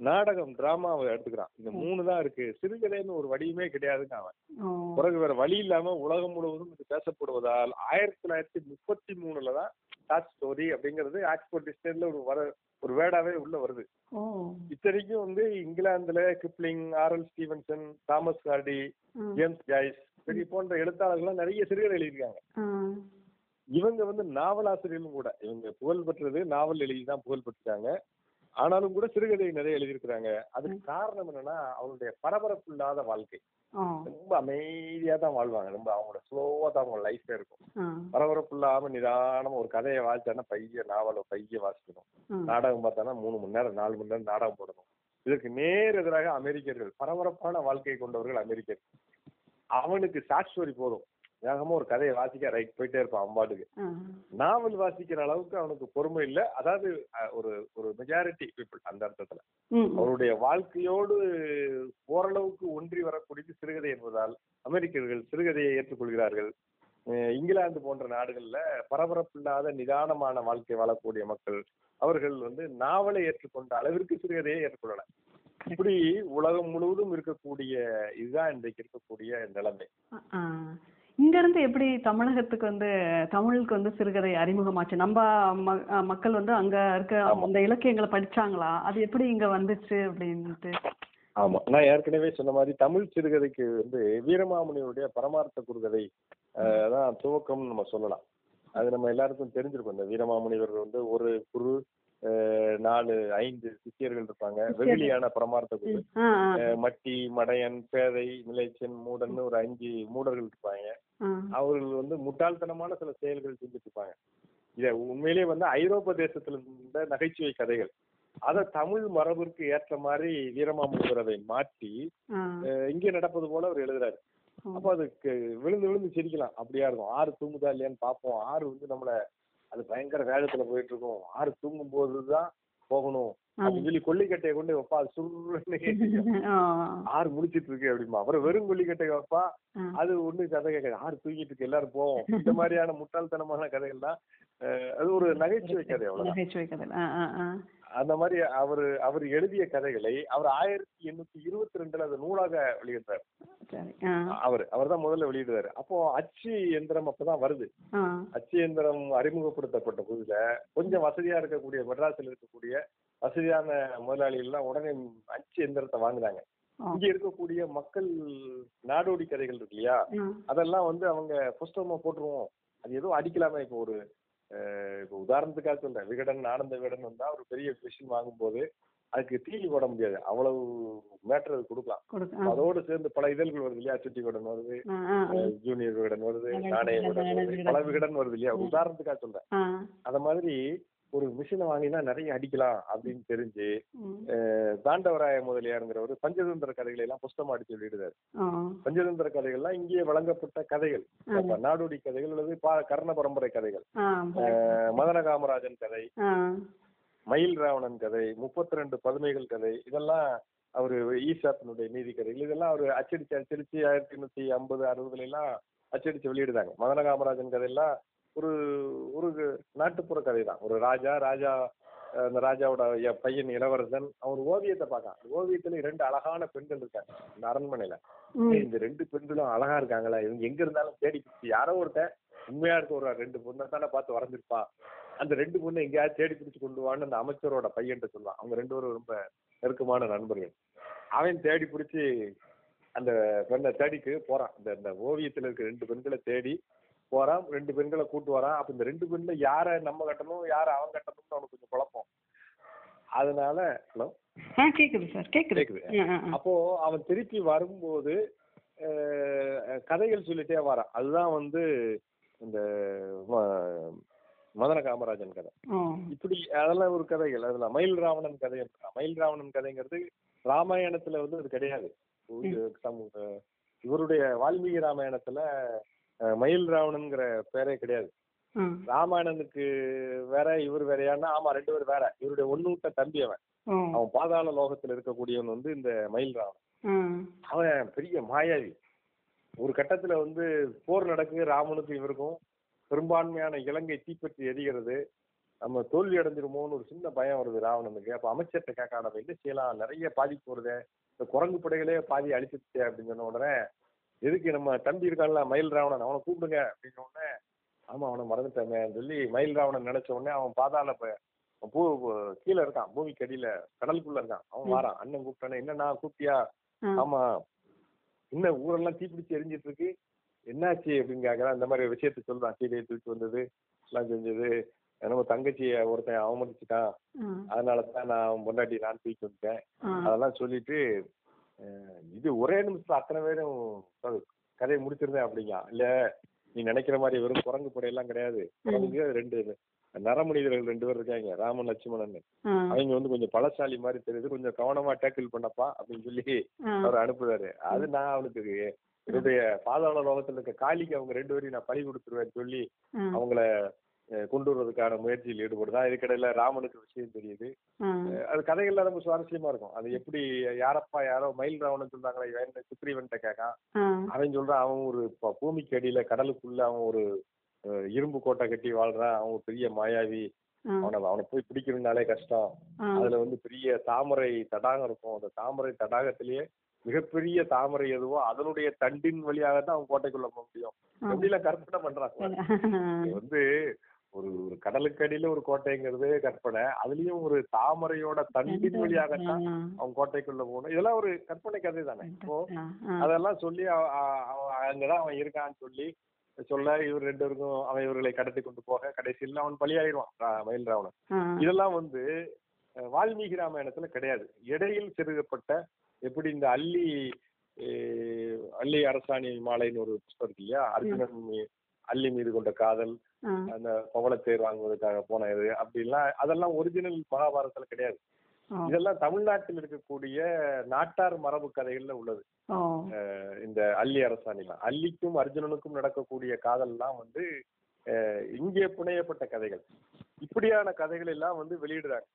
S3: நாடகம் டிராமாவை எடுத்துக்கிறான் இந்த மூணு தான் இருக்கு சிறுகதைன்னு ஒரு வடிவமே கிடையாதுன்னு அவன். பிறகு வேற வழி இல்லாம உலகம் முழுவதும் இது பேசப்படுவதால் ஆயிரத்தி தொள்ளாயிரத்தி முப்பத்தி மூணுல தான் ஷார்ட் ஸ்டோரி அப்படிங்கிறது ஆக்ஸ்போர்ட் டிக்ஷனரியில ஒரு வர ஒரு வேர்டாவே உள்ள வருது. இத்தனைக்கும் வந்து இங்கிலாந்துல Kipling RL Stevenson Thomas Hardy
S1: ஆ.
S3: ஜேம்ஸ் ஜாய்ஸ் போன்ற எழுத்தாளர்கள்லாம் நிறைய சிறுகதை எழுதியிருக்காங்க. இவங்க வந்து நாவலாசிரியர்களும் கூட. இவங்க புகழ் பெற்றது நாவல் எழுதி தான் புகழ் பெற்றிருக்காங்க ஆனாலும் கூட சிறுகதை நிறைய எழுதியிருக்கிறாங்க. அதுக்கு காரணம் என்னன்னா அவங்களுடைய பரபரப்பு இல்லாத வாழ்க்கை. ரொம்ப அமைதியா தான் வாழ்வாங்க. ரொம்ப அவங்களோட ஸ்லோவா தான் அவங்க லைஃப்ல இருக்கும். பரபரப்பு இல்லாம நிதானமா ஒரு கதையை வாசிச்சானா பைய நாவலை பைய வாசிக்கணும். நாடகம் பார்த்தானா மூணு மணி நேரம் நாலு மணி நேரம் நாடகம் போடணும். இதற்கு நேர் எதிராக அமெரிக்கர்கள் பரபரப்பான வாழ்க்கை கொண்டவர்கள் அமெரிக்கர். அவனுக்கு ஷார்ட் ஸ்டோரி போதும். வேகமா ஒரு கதையை வாசிக்க ரைட் போயிட்டே இருப்பான் அவன் பாட்டுக்கு. நாவல் வாசிக்கிற அளவுக்கு அவனுக்கு பொறுமை இல்லை அதாவது ஒரு ஒரு மெஜாரிட்டி பீப்புள் அந்த அர்த்தத்துல. அவருடைய வாழ்க்கையோடு ஓரளவுக்கு ஒன்றி வரக்கூடியது சிறுகதை என்பதால் அமெரிக்கர்கள் சிறுகதையை ஏற்றுக்கொள்கிறார்கள் இங்கிலாந்து போன்ற நாடுகள்ல பரபரப்பில்லாத நிதானமான வாழ்க்கை வாழக்கூடிய மக்கள் அவர்கள் வந்து நாவலை ஏற்றுக்கொண்ட அளவிற்கு சிறுகதையை ஏற்றுக்கொள்ளல இப்படி உலகம் முழுவதும் இருக்கக்கூடிய இதுதான் இன்றைக்கு இருக்கக்கூடிய நிலைமை.
S1: இங்க இருந்து எப்படி தமிழகத்துக்கு வந்து தமிழுக்கு வந்து சிறுகதை அறிமுகமாச்சு? நம்ம ம- மக்கள் வந்து அங்க இருக்க
S3: ஆமா.
S1: அந்த இலக்கியங்களை படிச்சாங்களா? அது எப்படி இங்க வந்துச்சு அப்படின்ட்டு.
S3: ஆமா. நான் ஏற்கனவே சொன்ன மாதிரி தமிழ் சிறுகதைக்கு வந்து வீரமாமுனியுடைய பரமார்த்த குறுகதை அஹ், தான் துவக்கம்னு நம்ம சொல்லலாம். அது நம்ம எல்லாருக்கும் தெரிஞ்சிருக்கும். இந்த வீரமாமுனிவர் வந்து ஒரு குரு அஹ், நாலு ஐந்து சிஷியர்கள் இருப்பாங்க. வெகுளியான பரமார்த்த குரு
S1: ஆ, ஆ,
S3: அஹ், மட்டி மடையன் பேதை நிலைச்சன் மூடன் ஒரு அஞ்சு மூடர்கள் இருப்பாங்க. அவர்கள் வந்து முட்டாள்தனமான சில செயல்கள் செஞ்சுட்டு இருப்பாங்க. இத உண்மையிலேயே வந்து ஐரோப்பா தேசத்துல இருந்த நகைச்சுவை கதைகள். அத தமிழ் மரபிற்கு ஏற்ற மாதிரி வீரமாமுனிவர் அதை மாற்றி இங்கே நடப்பது போல அவர் எழுதுறாரு. அப்ப அதுக்கு விழுந்து விழுந்து சிரிக்கலாம். அப்படியா இருக்கும். ஆறு தூங்குதா இல்லையான்னு பார்ப்போம். ஆறு வந்து நம்மள அது பயங்கர வேகத்துல போயிட்டு இருக்கும். ஆறு தூங்கும் போதுதான் போகணும். அப்படின்னு சொல்லி கொல்லிக்கட்டையை கொண்டு வைப்பா அது சுருன்னு. ஆறு முடிச்சிட்டு இருக்கு அப்படிமா அப்புறம் வெறும் கொல்லிக்கட்டையை வைப்பா. அது ஒண்ணு கதை கேட்காது. ஆறு தூங்கிட்டு இருக்கு எல்லாரும் போவோம். இந்த மாதிரியான முட்டாள்தனமான கதைகள் தான் அது ஒரு நகைச்சுவை கதை அவ்வளவுதான். அந்த மாதிரி அவர் அவர் எழுதிய கதைகளை அவர் ஆயிரத்தி எண்ணூத்தி இருபத்தி ரெண்டுல அது நூலாக வெளியிடுறாரு. அவர் அவர் தான் முதல்ல வெளியிடுறாரு அப்போ அச்சு எந்திரம் அப்பதான் வருது. அச்சு எந்திரம் அறிமுகப்படுத்தப்பட்ட புதுல கொஞ்சம் வசதியா இருக்கக்கூடிய மெட்ராஸில் இருக்கக்கூடிய வசதியான முதலாளிகள்லாம் உடனே அச்சு எந்திரத்தை வாங்குறாங்க. இங்க இருக்கக்கூடிய மக்கள் நாடோடி கதைகள் இருக்கு இல்லையா. அதெல்லாம் வந்து அவங்க புஸ்தகமா போட்டுருவோம் அது ஏதோ அடிக்கலாமே இப்போ ஒரு இப்போ உதாரணத்துக்காக சொல்றேன் விகடன் ஆனந்த விகடன் வந்தா ஒரு பெரிய மிஷின் வாங்கும்போது அதுக்கு தீனி போட முடியாது. அவ்வளவு மேட்டர் அது கொடுக்கலாம். அதோடு சேர்ந்து பல இதழ்கள் வருது இல்லையா? சுட்டி விகடன் வருது ஜூனியர் விகடன் வருது நாணய விகடன் வருது. பல விகடன் வருது இல்லையா? உதாரணத்துக்காக சொல்றேன். அத மாதிரி ஒரு மிஷினை வாங்கினா நிறைய அடிக்கலாம் அப்படின்னு தெரிஞ்சு தாண்டவராய முதலியாருங்கிறவர் பஞ்சதந்திர கதைகளை எல்லாம் புஸ்தகம் அடிச்சு வெளியிடுறாரு. பஞ்சதந்திர கதைகள்லாம் இங்கே வழங்கப்பட்ட கதைகள். நாடோடி கதைகள் அல்லது கர்ண பரம்பரை கதைகள். மதன காமராஜன் கதை. மயில் ராவணன் கதை முப்பத்தி ரெண்டு பதுமைகள் கதை இதெல்லாம் அவரு ஈசாப்பினுடைய நீதி கதைகள். இதெல்லாம் அவர் அச்சடிச்சு அச்சடிச்சு ஆயிரத்தி எண்ணூத்தி ஐம்பது அறுபதுல எல்லாம் அச்சடிச்சு வெளியிடுதாங்க மதன காமராஜன் கதையெல்லாம் ஒரு ஒரு நாட்டுப்புற கதை தான் ஒரு ராஜா ராஜா அந்த ராஜாவோட பையன் இளவரசன் அவர் ஓவியத்தை அந்த ஓவியத்துல இரண்டு அழகான பெண்கள் இருக்காங்க இந்த அரண்மனையில. இந்த ரெண்டு பெண்களும் அழகா இருக்காங்களா? இவங்க எங்க இருந்தாலும் தேடி பிடிச்சி யாரோ ஒருத்தன் உண்மையா இருக்க ஒரு ரெண்டு பொண்ணை தானே பார்த்து வரைஞ்சிருப்பான் அந்த ரெண்டு பொண்ணை எங்கேயாவது தேடி பிடிச்சு கொண்டு வான்னு அந்த அமைச்சரோட பையன்ட்ட சொல்லுவான். அவங்க ரெண்டு பேரும் ரொம்ப நெருக்கமான நண்பர்கள். அவன் தேடி பிடிச்சி அந்த பெண்ணை தேடிக்கு போறான். இந்த இந்த ஓவியத்துல இருக்க ரெண்டு பெண்களை தேடி போறான் ரெண்டு பெண்களை கூட்டு வரான். அப்ப இந்த ரெண்டு பெண்ல யார நம்ம கட்டணும் யார அவன் கட்டணும்னு அவனுக்கு கொஞ்சம் குழப்பம். அதனால ஹலோ?
S1: ஆ கேட்குது சார்
S3: கேக்குது. அப்போ அவன் திருப்பி வரும்போது கதைகள் சொல்லிட்டே வரான். அதுதான் வந்து இந்த மதன காமராஜன் கதை. இப்படி அதெல்லாம் ஒரு கதைகள். அதெல்லாம் மயில் ராவணன் கதை. மயில் ராவணன் கதைங்கிறது ராமாயணத்துல வந்து அது கிடையாது. இவருடைய வால்மீகி ராமாயணத்துல மயில் ராவணன்ங்கிற பேரே கிடையாது. ராமாயணனுக்கு வேற இவர் வேறையான்னா ஆமா ரெண்டு பேர் வேற. இவருடைய ஒண்ணு விட்ட தம்பி அவன். அவன் பாதாள லோகத்துல இருக்கக்கூடியவன் வந்து இந்த மயில் ராவணன். அவன் பெரிய மாயாவி. ஒரு கட்டத்துல வந்து போர் நடக்குது ராமனுக்கும் இவருக்கும். பெரும்பான்மையான இலங்கை தீப்பற்றி எரிகிறது. நம்ம தோல்வி அடைஞ்சிருமோன்னு ஒரு சின்ன பயம் வருது ராவணனுக்கு. அப்ப அமைச்சர்கிட்ட கேட்க நம்ம என்ன செய்யலாம் நிறைய பாதிப்பு வருது. இந்த குரங்கு படைகளே பாதி அழிச்சிருச்சு அப்படின்னு சொன்ன உடனே எதுக்கு நம்ம தம்பி இருக்கான்ல மயில் ராவணன் அவனை கூப்பிடுங்க அப்படின்ன உடனே ஆமா அவனை மறந்துட்டேன்னு சொல்லி மயில் ராவணன் நினைச்ச உடனே அவன் பாதாள ப- கீழே இருக்கான் பூமிக்கு அடியில கடலுக்குள்ள இருக்கான். அவன் வாரான். அண்ணன் கூப்பிட்டானே என்னண்ணா கூப்பிட்டியா. ஆமா. என்ன ஊரெல்லாம் தீப்பிடிச்சு எரிஞ்சிட்டு இருக்கு என்னாச்சு? அப்படின்னு கேக்குறான். இந்த மாதிரி விஷயத்த சொல்றான். சீதையை தூக்கி வந்தது எல்லாம் செஞ்சது. நம்ம தங்கச்சியை ஒருத்தன் அவமதிச்சுட்டான்.
S1: ஆ.
S3: அதனால தான் நான் பொண்டாட்டி நான் தூக்கி வந்துட்டேன். அதெல்லாம் சொல்லிட்டு இது ஒரே நிமிஷத்துல அத்தனை பேரும் கதையை முடிச்சிருந்தேன் அப்படிங்க. இல்ல நீ நினைக்கிற மாதிரி வெறும் குரங்கு படையெல்லாம் கிடையாது. குரங்கு ரெண்டு நரமனிதர்கள் ரெண்டு பேர் இருக்காங்க ராமன் லட்சுமணன். அவங்க வந்து கொஞ்சம் பலசாலி மாதிரி தெரியுது. கொஞ்சம் கவனமா டேக்கிள் பண்ணப்பா அப்படின்னு சொல்லி. அவர் அனுப்புறாரு. அது நான் அவனுக்கு என்னுடைய பாதாள லோகத்துல இருக்க காளிக்கு அவங்க ரெண்டு பேரையும் நான் பழி கொடுத்துருவேன்னு சொல்லி. அவங்கள கொண்டு வர்றதுக்கான முயற்சியில் ஈடுபடுதான் இதுக்கிடையில ராமனுக்கு விஷயம் தெரியுது. அது கதைகள்ல ரொம்ப சுவாரஸ்யமா இருக்கும். அது எப்படி யாரப்பா யாரோ மயில் ராவணன் சொல்றாங்களே சுக்ரீவன்ட்ட கேட்கான். அவன் சொல்றான் அவன் ஒரு பூமிக்கு அடியில கடலுக்குள்ள அவன் ஒரு இரும்பு கோட்டை கட்டி வாழ்றான். அவன் ஒரு பெரிய மாயாவி. அவனை அவனை போய் பிடிக்கணும்னாலே கஷ்டம். அதுல வந்து பெரிய தாமரை தடாகம் இருக்கும். அந்த தாமரை தடாகத்திலேயே மிகப்பெரிய தாமரை எதுவோ அதனுடைய தண்டின் வழியாக தான் அவன் கோட்டைக்குள்ள போக முடியும்.
S1: ஆ.
S3: எப்படிலாம் கற்பனை பண்றான்? இது வந்து ஒரு ஒரு கடலுக்கு அடியில ஒரு கோட்டைங்கிறது கற்பனை அதுலயும் ஒரு தாமரையோட தண்டின் வழியாகத்தான். அவன் கோட்டைக்குள்ள போகணும் இதெல்லாம் ஒரு கற்பனை கதை தானே இப்போ. அதெல்லாம் சொல்லி அங்கதான் அவன் இருக்கான்னு சொல்லி சொல்ல இவர் ரெண்டு பேருக்கும் அவன் இவர்களை கடத்தி கொண்டு போக கடைசியில் அவன் பலியாயிடுவான் மயில் ராவணன். இதெல்லாம் வந்து வால்மீகி ராமாயணத்துல கிடையாது இடையில் செருகப்பட்ட எப்படி இந்த அள்ளி அள்ளி அரசாணி மாலைன்னு ஒரு இருக்கு இல்லையா அர்ஜுனன் அள்ளி மீது கொண்ட காதல். அந்த பவளத்தேர் வாங்குவதற்காக போன இது அப்படிலாம் அதெல்லாம் ஒரிஜினல் மகாபாரதத்துல கிடையாது. இதெல்லாம் தமிழ்நாட்டில் இருக்கக்கூடிய நாட்டார் மரபு கதைகள்ல உள்ளது. இந்த அள்ளி அரசாணிலாம். அள்ளிக்கும் அர்ஜுனனுக்கும் நடக்கக்கூடிய காதல்லாம் வந்து இங்கே புனையப்பட்ட கதைகள். இப்படியான கதைகள் எல்லாம் வந்து வெளியிடுறாங்க.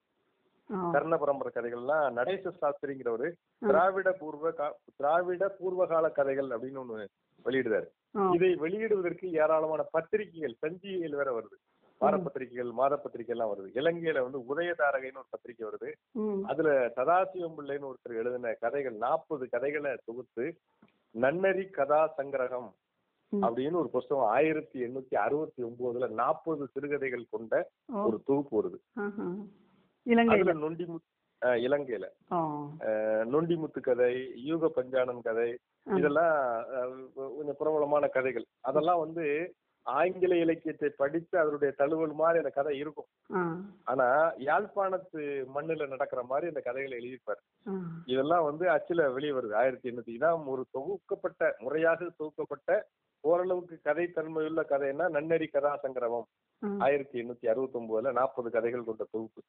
S3: கர்ண பரம்பரை கதைகள்லாம் நடேச சாஸ்திரிங்கிறவரு திராவிட பூர்வ திராவிட பூர்வகால கதைகள் அப்படின்னு ஒண்ணு வெளியிடுறாரு. இதை வெளியிடுவதற்கு ஏராளமான பத்திரிகைகள் சஞ்சிகைகள் வேற வருது வார பத்திரிகைகள் மாத பத்திரிகை எல்லாம் வருது இலங்கையில வந்து உதயதாரகைன்னு ஒரு பத்திரிகை வருது. அதுல சதாசிவம் பிள்ளைன்னு ஒருத்தர் எழுதின கதைகள் நாற்பது கதைகளை தொகுத்து நன்னறி கதா சங்கிரகம். அப்படின்னு ஒரு புஸ்தகம் ஆயிரத்தி எண்ணூத்தி அறுபத்தி ஒன்பதுல நாற்பது சிறுகதைகள் கொண்ட. ஒரு தொகுப்பு வருது.
S1: இலங்கையில
S3: நொண்டிமுத்து இலங்கையில நொண்டிமுத்து கதை யூக பஞ்சானன் கதை. இதெல்லாம் கொஞ்சம் பிரபலமான கதைகள் அதெல்லாம் வந்து ஆங்கில இலக்கியத்தை படித்து அதனுடைய தழுவல் மாதிரி அந்த கதை இருக்கும். ஆனா யாழ்ப்பாணத்து மண்ணுல நடக்கிற மாதிரி அந்த கதைகளை எழுதியிருப்பாரு. இதெல்லாம் வந்து அச்சுல வெளியே வருது ஆயிரத்தி எண்ணூத்தி இதான் ஒரு தொகுக்கப்பட்ட முறையாக தொகுக்கப்பட்ட ஓரளவுக்கு கதை தன்மையுள்ள கதைன்னா நன்னெறி கதா சங்கிரமம். ஆயிரத்தி எண்ணூத்தி அறுபத்தி ஒன்பதுல நாற்பது கதைகள் கொண்ட தொகுப்பு.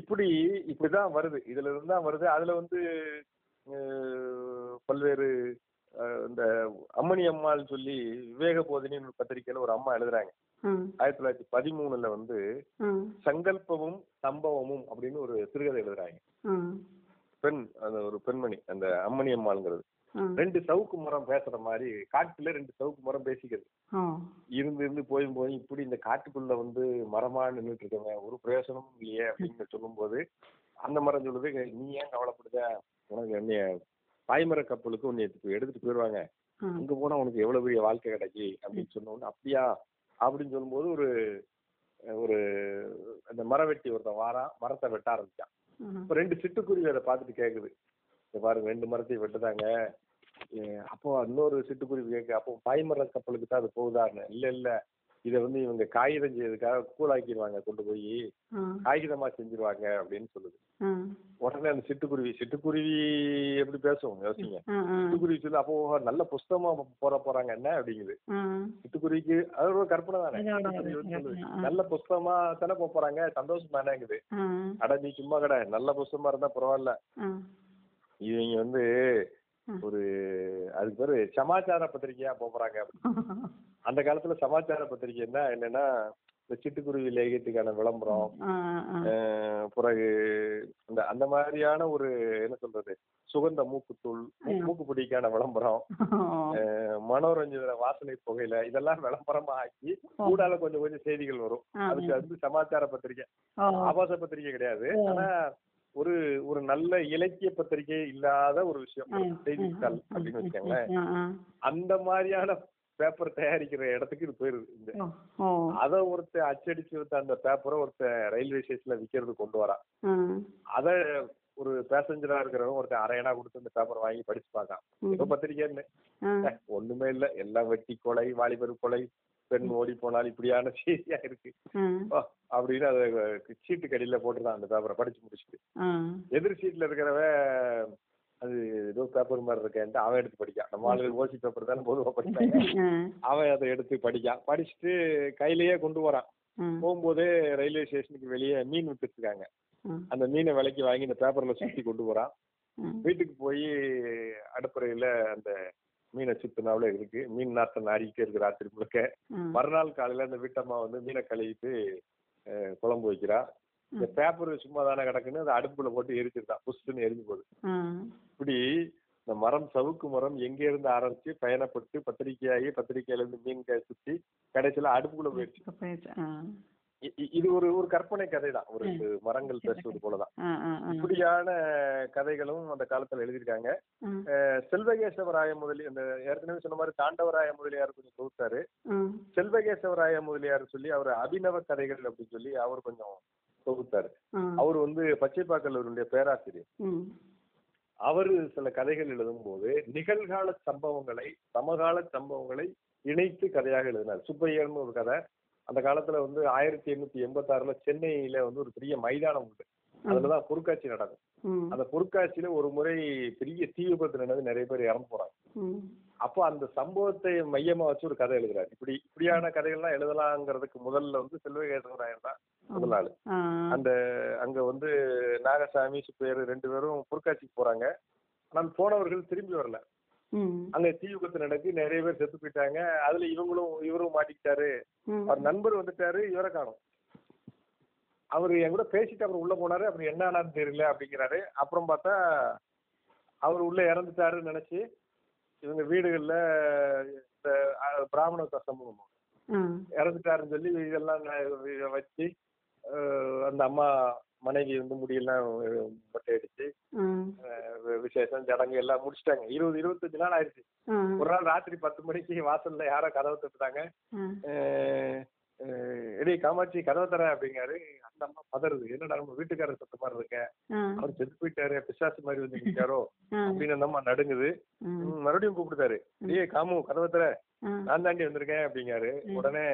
S3: இப்படி இப்படிதான் வருது இதுல இருந்து தான் வருது அதுல வந்து பல்வேறு இந்த அம்மணி அம்மாள் சொல்லி விவேக போதினின்னு ஒரு பத்திரிக்கையில ஒரு அம்மா எழுதுறாங்க. ஆயிரத்தி தொள்ளாயிரத்தி பதிமூணுல வந்து. சங்கல்பமும் சம்பவமும் அப்படின்னு ஒரு சிறுகதை எழுதுறாங்க. பெண் அந்த ஒரு பெண்மணி அந்த அம்மணி அம்மாளுங்கிறது. ரெண்டு சவுக்கு மரம் பேசுற மாதிரி காட்டுல ரெண்டு சவுக்கு மரம் பேசிக்கிறது. இருந்து இருந்து போய் போய் இப்படி இந்த காட்டுக்குள்ள வந்து மரமா நின்றுட்டு இருக்கவன் ஒரு பிரயோசனமும் இல்லையே அப்படின்னு சொல்லும்போது அந்த மரம் சொல்லுது நீ ஏன் கவலைப்படுத? உனக்கு என்னைய பாய்மர கப்பலுக்கு உன்னை எடுத்து எடுத்துட்டு போயிடுவாங்க. அங்க போனா உனக்கு எவ்வளவு பெரிய வாழ்க்கை கிடைக்கி? அப்படின்னு சொன்ன உடனே அப்படியா? அப்படின்னு சொல்லும்போது ஒரு ஒரு அந்த மரவெட்டி ஒருத்தன் வாரான் மரத்தை வெட்ட ஆரம்பிச்சான். இப்ப ரெண்டு சிட்டுக்குருவி அதை பார்த்துட்டு கேக்குது. பாருங்க ரெண்டு மரத்தையும் வெட்டுதாங்க அப்போ இன்னொரு சிட்டுக்குருவி கேக்கு அப்போ பாய்மர கப்பலுக்கு தான் அது போகுதான்னு இல்ல இல்ல இதை வந்து இவங்க காகிதம் செய்யறதுக்காக கூழாக்கிடுவாங்க கொண்டு போய். காகிதமா செஞ்சிருவாங்க அப்படின்னு சொல்லுது. உடனே அந்த சிட்டுக்குருவி சிட்டுக்குருவி எப்படி பேசும் யோசிங்க. சிட்டுக்குருவி சொல்லி அப்போ நல்ல புஸ்தகமா போற போறாங்க என்ன அப்படிங்குது. சிட்டுக்குருவிக்கு அது ஒரு கற்பனை தானே. நல்ல புஸ்தகமா தானே போறாங்க சந்தோஷம் தானேங்குது. அட நீ சும்மா கடை நல்ல புஸ்தகமா இருந்தா பரவாயில்ல. இவங்க வந்து. ஒரு அதுக்கு பேரு சமாச்சார பத்திரிகையா போறாங்க அந்த காலத்துல சமாச்சார பத்திரிகைன்னா என்னன்னா இந்த சிட்டுக்குருவி லேகியத்துக்கான விளம்பரம் பிறகு இந்த அந்த மாதிரியான ஒரு என்ன சொல்றது சுகந்த மூக்குத்தூள். மூக்குப்பொடிக்கான விளம்பரம் மனோரஞ்சன வாசனை புகையில இதெல்லாம் விளம்பரமா ஆக்கி கூடால கொஞ்சம் கொஞ்சம் செய்திகள் வரும். அதுக்கு வந்து சமாச்சார பத்திரிகை. ஆபாச பத்திரிகை கிடையாது. ஆனா ஒரு ஒரு நல்ல இலக்கிய பத்திரிகை இல்லாத ஒரு விஷயம் செய்தித்தாள் அப்படின்னு வச்சுக்கோங்களேன். அந்த மாதிரியான பேப்பர் தயாரிக்கிற இடத்துக்கு இது போயிருது இந்த. அத ஒருத்தன் அச்சடிச்சு வித்த அந்த பேப்பரை ஒருத்தன் ரயில்வே ஸ்டேஷன்ல விக்கிறது கொண்டு வரான்
S1: ஆ.
S3: அத ஒரு பேசஞ்சரா இருக்கிறவன் ஒருத்தன் அரையனா கொடுத்து அந்த பேப்பர் வாங்கி படிச்சு பார்க்கான். ஏதோ பத்திரிக்கைன்னு ஒண்ணுமே இல்ல எல்லாம் வெட்டி கொலை வாலிபர் கொலை பெண் ஓடி போனால் இப்படியான செய்தியா இருக்கு அப்படின்னு அதை சீட்டு கடியில போட்டுருந்தான் அந்த பேப்பரை படிச்சு முடிச்சுட்டு. எதிர் சீட்ல இருக்கிறவன் அது ஏதோ பேப்பர் மாதிரி இருக்கேன்ட்டு அவன் எடுத்து படிக்கான் நம்ம ஆளுகள் ஓசி பேப்பர் தானே பொதுவாக
S1: ஆ.
S3: அவன் அதை எடுத்து படிக்கான் படிச்சுட்டு கையிலேயே கொண்டு வரான். போகும்போதே ரயில்வே ஸ்டேஷனுக்கு வெளியே மீன்
S1: ஆ.
S3: அந்த மீனை விலைக்கு வாங்கி இந்த பேப்பர்ல சுத்தி கொண்டு போறான். வீட்டுக்கு போய் அடுப்பறையில அந்த மீனை சுத்தினாவில இருக்கு. மீன் நாட்டம் நாடிக்கிட்டே இருக்கு ராத்திரி முழுக்க. மறுநாள் காலையில அந்த வீட்டம்மா வந்து மீனை கழுவிட்டு குழம்பு வைக்கிறா. இந்த பேப்பர் சும்மா தானே கிடக்குன்னு அந்த அடுப்புல போட்டு எரிச்சிருக்கான் புஷ்ன்னு எரிஞ்சு போகுது. இப்படி இந்த மரம் சவுக்கு மரம் எங்க இருந்து ஆரம்பிச்சு பயணப்பட்டு பத்திரிக்கையாகி பத்திரிக்கையில இருந்து மீன் சுத்தி கடைசியில அடுப்புக்குள்ள போயிடுச்சு. இது ஒரு ஒரு கற்பனை கதை தான் ஒரு மரங்கள் பேசுவது போலதான். இப்படியான கதைகளும் அந்த காலத்துல எழுதியிருக்காங்க. செல்வகேசவராய முதலி அந்த ஏற்கனவே சொன்ன மாதிரி தாண்டவராய முதலியார் கொஞ்சம் தொகுத்தாரு. செல்வகேசவராய முதலியார் சொல்லி அவர் அபிநவ கதைகள் அப்படின்னு சொல்லி அவர் கொஞ்சம் தொகுத்தாரு. அவர் வந்து பச்சைப்பா கல்லூரியுடைய பேராசிரியர். அவர் சில கதைகள் எழுதும்போது நிகழ்கால சம்பவங்களை சமகால சம்பவங்களை இணைத்து கதையாக எழுதினார். சுப்பையர்னு ஒரு கதை. அந்த காலத்துல வந்து ஆயிரத்தி எண்ணூத்தி எண்பத்தி ஆறுல சென்னையில வந்து ஒரு பெரிய மைதானம் உண்டு அதுலதான் பொருட்காட்சி நடக்கும். அந்த பொருட்காட்சியில ஒரு முறை பெரிய தீ விபத்து நடந்து நிறைய பேர் இறந்து போறாங்க. அப்போ அந்த சம்பவத்தை மையமா வச்சு ஒரு கதை எழுதுறாரு இப்படி இப்படியான கதைகள்லாம் எழுதலாங்கிறதுக்கு முதல்ல வந்து செல்வகேசவராயன் தான் முதல்
S1: ஆ.
S3: அந்த அங்க வந்து நாகசாமி சுப்பையர் ரெண்டு பேரும் பொருட்காட்சிக்கு போறாங்க ஆனால் போனவர்கள் திரும்பி வரல. அங்க தீ விபத்து நடக்கு நிறைய பேர் செத்து போயிட்டாங்க. அதுல இவங்களும் இவரும் மாட்டிக்கிட்டாரு. அவர் நண்பர் வந்துட்டாரு இவரை காணும். அவர் என் கூட பேசிட்டு அப்புறம் உள்ள போனாரு அப்புறம் என்ன ஆனான்னு தெரியல அப்படிங்கிறாரு. அப்புறம் பார்த்தா அவர் உள்ள இறந்துட்டாருன்னு நினைச்சு இவங்க வீடுகள்ல இந்த பிராமண சமூகம். இறந்துட்டாருன்னு சொல்லி இதெல்லாம் வச்சு அந்த அம்மா மனைவி வந்து முடியெல்லாம் மொட்டை அடிச்சு விசேஷம் சடங்கு எல்லாம் முடிச்சிட்டாங்க. இருபது இருபத்தஞ்சு நாள் ஆயிடுச்சு. ஒரு நாள் ராத்திரி பத்து மணிக்கு வாசல்ல யாரோ கதவை அஹ், எடி காமாட்சி கதவை தர அப்படிங்காரு. அந்த அம்மா பதறுது. என்னடா நம்ம வீட்டுக்காரர் சத்த மாதிரி இருக்க. அவர் செத்து போயிட்டாரு. பிசாசு மாதிரி வந்து நிற்காரோ. அப்படின்னு அந்த அம்மா நடுங்குது. மறுபடியும் கூப்பிடுதாரு ஏய் காமு கதவை தர. நான் தாண்டி வந்திருக்கேன் அப்படிங்காரு. உடனே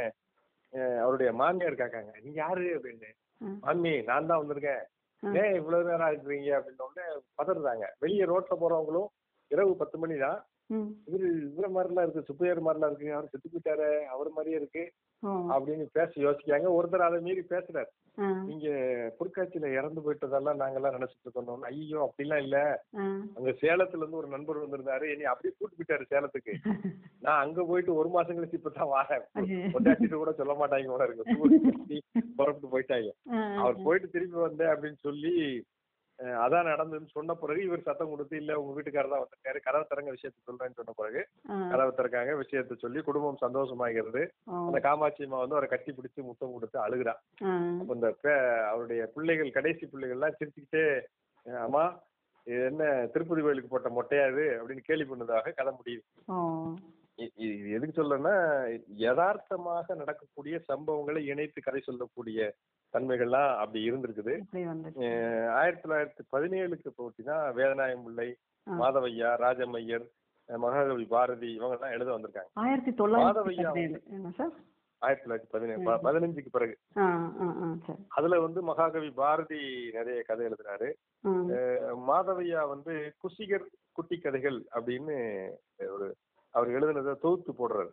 S3: அவருடைய மாமியார் கேட்காங்க நீங்க யாரு? அப்படின்னு. மாமி நான் தான் வந்திருக்கேன். ஏன் இவ்வளவு நேரம் ஆயிடுறீங்க அப்படின்னு உடனே பதறாங்க வெளியே ரோட்ல போறவங்களும் இரவு பத்து மணி தான். இவரு இவர மாதிரிலாம் இருக்கு. சுப்பையர் மாதிரிலாம் இருக்கு. அவர் செத்து போயிட்டாரு. அவர் மாதிரியே இருக்கு. அப்படின்னு பேச யோசிக்காங்க ஒருத்தர் அதை மீறி பேசுறாரு. நீங்க பொற்காட்சியில இறந்து போயிட்டதெல்லாம் நாங்கெல்லாம் நினைச்சிட்டு இருக்கோம் ஐயோ அப்படிலாம் இல்ல. அங்க சேலத்துல இருந்து ஒரு நண்பர் வந்திருந்தாரு. என்னை அப்படியே கூட்டு போயிட்டாரு சேலத்துக்கு. நான் அங்க போயிட்டு ஒரு மாசம் கழிச்சு இப்பதான் வரேன். கொண்டாட்டிட்டு கூட சொல்ல மாட்டாங்க கூட இருக்கு. புறப்பட்டு போயிட்டாங்க. அவர் போயிட்டு திரும்பி வந்தேன் அப்படின்னு சொல்லி அதான் நடந்ததுன்னு சொன்ன பிறகு இவர் சத்தம் கொடுத்து இல்ல உங்க வீட்டுக்காரர் தான் வந்திருக்காரு கதவை திறங்க விஷயத்த சொல்றேன்னு சொன்ன பிறகு. கதவை திறக்காங்க விஷயத்த சொல்லி குடும்பம் சந்தோஷமாகிறது. அந்த காமாட்சி அம்மா வந்து அவரை கட்டி பிடிச்சு முத்தம் கொடுத்து அழுகுறா. அப்ப இந்த அவருடைய பிள்ளைகள் கடைசி பிள்ளைகள்லாம் சிரிச்சுக்கிட்டே "அஹ், அம்மா இது என்ன திருப்பதி கோயிலுக்கு போட்ட மொட்டையாது அப்படின்னு கேலி பண்ணதாக கதை முடியுது இது எதுக்கு சொல்றேன்னா யதார்த்தமாக நடக்கக்கூடிய சம்பவங்களை இணைத்து கதை சொல்லக்கூடிய தன்மைகள்லாம் அப்படி இருந்திருக்குது. ஆயிரத்தி தொள்ளாயிரத்தி பதினேழுக்கு போட்டினா வேதநாயகம் பிள்ளை. மாதவையா ராஜமையர் மகாகவி பாரதி இவங்க எல்லாம் எழுத வந்திருக்காங்க.
S1: ஆயிரத்தி தொள்ளாயிரத்தி
S3: ஆயிரத்தி தொள்ளாயிரத்தி பதினேழு. பதினஞ்சுக்கு பிறகு. அதுல வந்து மகாகவி பாரதி நிறைய கதை எழுதுறாரு. மாதவையா வந்து குசிகர் குட்டி கதைகள் அப்படின்னு ஒரு அவர் எழுதுனதை தொகுத்து போடுறாரு.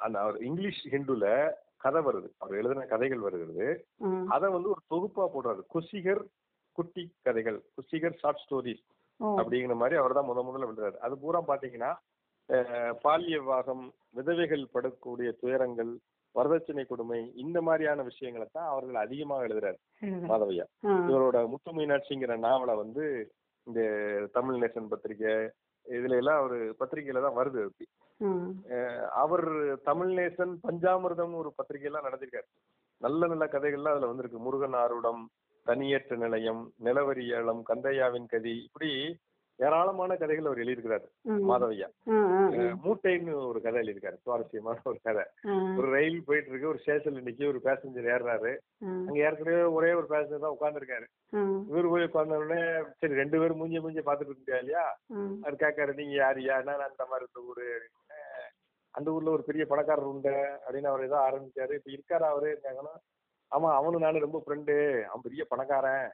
S3: அந்த அவர் இங்கிலீஷ் ஹிந்துல கதை வருது. அவர் எழுதின கதைகள் வருகிறது. அதை வந்து ஒரு தொகுப்பா போடுறாரு. குசிகர் குட்டி கதைகள் குசிகர் ஷார்ட் ஸ்டோரிஸ் அப்படிங்கிற மாதிரி அவர் தான் முத முதல்ல எழுதுறாரு அது பூரா பாத்தீங்கன்னா பாலிய விவாகம் விதவைகள் படக்கூடிய துயரங்கள் வரதட்சணை கொடுமை இந்த மாதிரியான விஷயங்களை தான் அவர்கள் அதிகமாக எழுதுறாரு. மாதவையா. இவரோட முத்து மீனாட்சிங்கிற நாவலை வந்து இந்த தமிழ் நேசன் பத்திரிகை இதுல எல்லாம் ஒரு பத்திரிகையில தான் வருது அஹ் அவர் தமிழ் நேசன் பஞ்சாமிர்தம் ஒரு பத்திரிகையெல்லாம் நடத்திருக்காரு. நல்ல நல்ல கதைகள்லாம் அதுல வந்திருக்கு. முருகன் ஆருடம் தனியற்ற நிலையம் நிலவரி ஏலம் கந்தையாவின் கதி இப்படி ஏராளமான கதைகள் அவர் எழுதியிருக்கிறாரு மாதவையா. மூட்டைன்னு ஒரு கதை எழுதியிருக்காரு சுவாரஸ்யமான ஒரு கதை. ஒரு ரயில் போயிட்டு இருக்கு ஒரு ஸ்டேஷன்ல நிக்கி ஒரு பேசஞ்சர் ஏறுறாரு.
S1: ஆ.
S3: அங்க ஏற்கனவே ஒரே ஒரு பேசஞ்சர் தான் உட்காந்துருக்காரு
S1: ஆ.
S3: இவர் போய் உட்கார்ந்த உடனே சரி ரெண்டு பேரும் மூஞ்சி மூஞ்சி பாத்துட்டு இருக்கியா இல்லையா? அவர் கேட்காரு நீங்க யார்? யாருன்னா நான் அந்த மாதிரி இந்த ஊரு. அந்த ஊர்ல ஒரு பெரிய பணக்காரர் உண்டு. அப்படின்னு அவர் ஏதோ ஆரம்பிச்சாரு. இப்ப இருக்காரு அவரு? இருக்காங்கன்னா ஆமா அவனும் நானும் ரொம்ப ஃப்ரெண்டு அவன் பெரிய பணக்காரன்.